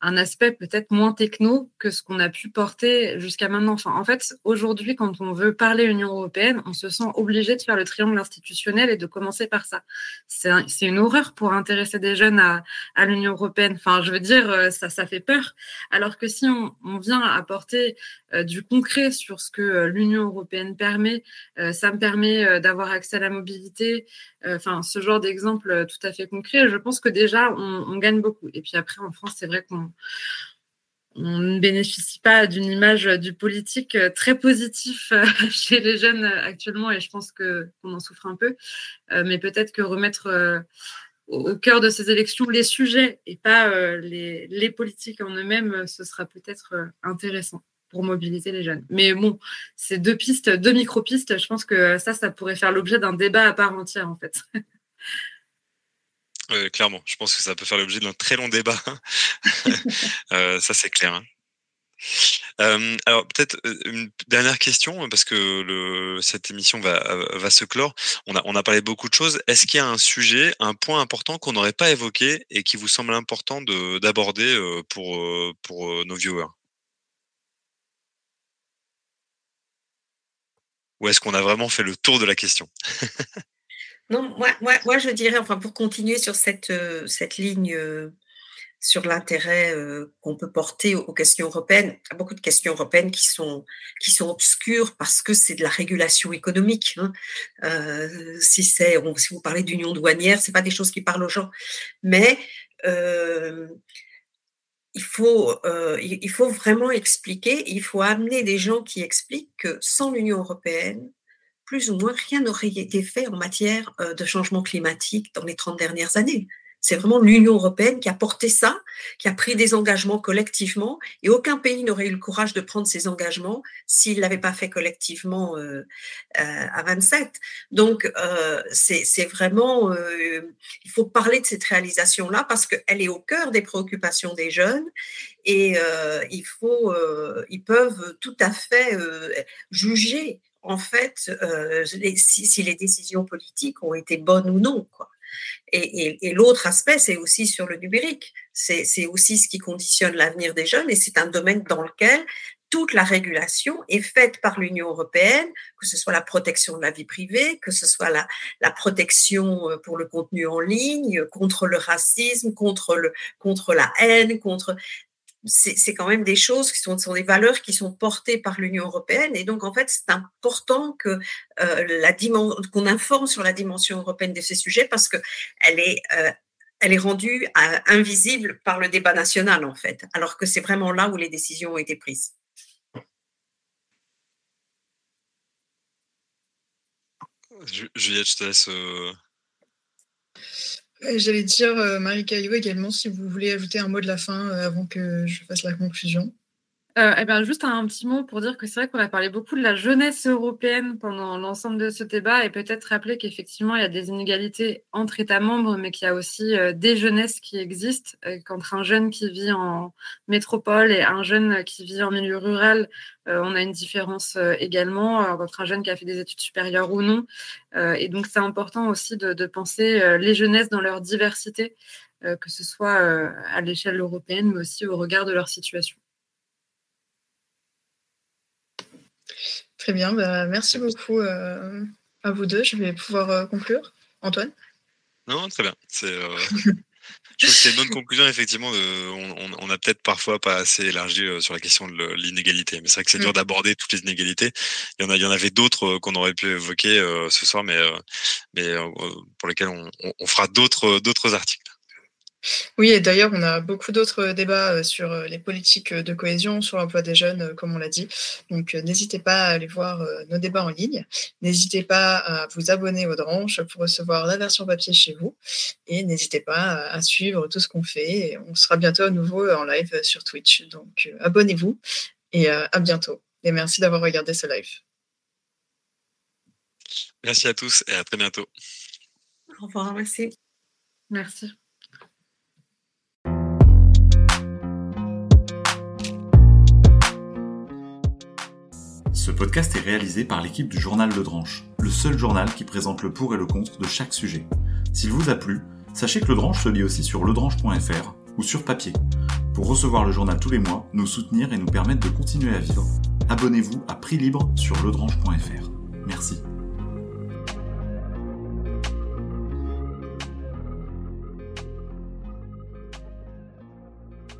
un aspect peut-être moins techno que ce qu'on a pu porter jusqu'à maintenant. Enfin, en fait, aujourd'hui, quand on veut parler Union européenne, on se sent obligé de faire le triangle institutionnel et de commencer par ça. C'est une horreur pour intéresser des jeunes à, à l'Union européenne. Enfin, je veux dire, euh, ça, ça fait peur. Alors que si on, on vient apporter euh, du concret sur ce que euh, l'Union européenne permet, ça me permet d'avoir accès à la mobilité, enfin, ce genre d'exemple tout à fait concret, je pense que déjà, on, on gagne beaucoup. Et puis après, en France, c'est vrai qu'on on, ne bénéficie pas d'une image du politique très positif euh, *laughs* chez les jeunes actuellement et je pense qu'on en souffre un peu. Euh, mais peut-être que remettre euh, au cœur de ces élections les sujets et pas les, politiques en eux-mêmes, ce sera peut-être intéressant pour mobiliser les jeunes. Mais bon, ces deux pistes, deux micro-pistes, je pense que ça, ça pourrait faire l'objet d'un débat à part entière en fait. *laughs* clairement, je pense que ça peut faire l'objet d'un très long débat. *laughs* Euh, ça, c'est clair. Hein. Euh, alors peut-être euh, une dernière question parce que le, cette émission va, va se clore. On a, on a parlé beaucoup de choses. Est-ce qu'il y a un sujet, un point important qu'on n'aurait pas évoqué et qui vous semble important d'aborder euh, pour, pour nos viewers? Ou est-ce qu'on a vraiment fait le tour de la question? *laughs* Non, moi, moi, moi, je dirais, enfin, pour continuer sur cette, cette ligne sur l'intérêt euh, qu'on peut porter aux, questions européennes. Il y a beaucoup de questions européennes qui sont, qui sont obscures parce que c'est de la régulation économique. Hein. Euh, si, c'est, si vous parlez d'union douanière, c'est pas des choses qui parlent aux gens. Mais euh, il, faut, il faut vraiment expliquer, il faut amener des gens qui expliquent que sans l'Union européenne, plus ou moins rien n'aurait été fait en matière de changement climatique dans les 30 dernières années. C'est vraiment l'Union européenne qui a porté ça, qui a pris des engagements collectivement, et aucun pays n'aurait eu le courage de prendre ces engagements s'il ne l'avait pas fait collectivement euh, euh, à 27. Donc, euh, c'est vraiment, il faut parler de cette réalisation-là parce qu'elle est au cœur des préoccupations des jeunes, et il faut, ils peuvent tout à fait juger en fait si, si, les décisions politiques ont été bonnes ou non. Quoi. Et, l'autre aspect, c'est aussi sur le numérique. C'est aussi ce qui conditionne l'avenir des jeunes et c'est un domaine dans lequel toute la régulation est faite par l'Union européenne, que ce soit la protection de la vie privée, que ce soit la, la protection euh, pour le contenu en ligne, contre le racisme, contre, le, contre la haine, contre c'est quand même des choses qui sont, des valeurs qui sont portées par l'Union européenne. Et donc, en fait, c'est important que euh, qu'on informe sur la dimension européenne de ces sujets parce qu'elle est, euh, est rendue euh, invisible par le débat national, en fait, alors que c'est vraiment là où les décisions ont été prises. Juliette, J'allais dire, euh, Marie Caillot également, si vous voulez ajouter un mot de la fin euh, avant que je fasse la conclusion. Euh, eh ben, juste un, petit mot pour dire que c'est vrai qu'on a parlé beaucoup de la jeunesse européenne pendant l'ensemble de ce débat et peut-être rappeler qu'effectivement, il y a des inégalités entre États membres, mais qu'il y a aussi euh, des jeunesses qui existent, euh, qu'entre un jeune qui vit en métropole et un jeune qui vit en milieu rural, on a une différence également entre un jeune qui a fait des études supérieures ou non. et donc, c'est important aussi de, de penser les jeunesses dans leur diversité, que ce soit à l'échelle européenne, mais aussi au regard de leur situation. Très bien, bah, merci beaucoup euh, à vous deux. Je vais pouvoir euh, conclure. Antoine? Non, très bien. C'est, euh, *laughs* je trouve que c'est une bonne conclusion, effectivement. on, n'a peut-être parfois pas assez élargi sur la question de l'inégalité. Mais c'est vrai que c'est dur mm. d'aborder toutes les inégalités. Il y en, a, il y en avait d'autres qu'on aurait pu évoquer ce soir, mais, mais pour lesquels on, on fera d'autres, d'autres articles. Oui, et d'ailleurs, on a beaucoup d'autres débats euh, sur euh, les politiques de cohésion, sur l'emploi des jeunes, euh, comme on l'a dit. Donc, n'hésitez pas à aller voir nos débats en ligne. N'hésitez pas à vous abonner aux Dranches pour recevoir la version papier chez vous. Et n'hésitez pas à suivre tout ce qu'on fait. on sera bientôt à nouveau en live sur Twitch. Donc, abonnez-vous et à bientôt. Et merci d'avoir regardé ce live. Merci à tous et à très bientôt. Au revoir, merci. Merci. Ce podcast est réalisé par l'équipe du journal Le Dranche, le seul journal qui présente le pour et le contre de chaque sujet. S'il vous a plu, sachez que Le Dranche se lit aussi sur ledranche.fr ou sur papier. Pour recevoir le journal tous les mois, nous soutenir et nous permettre de continuer à vivre, abonnez-vous à prix libre sur ledranche.fr. Merci.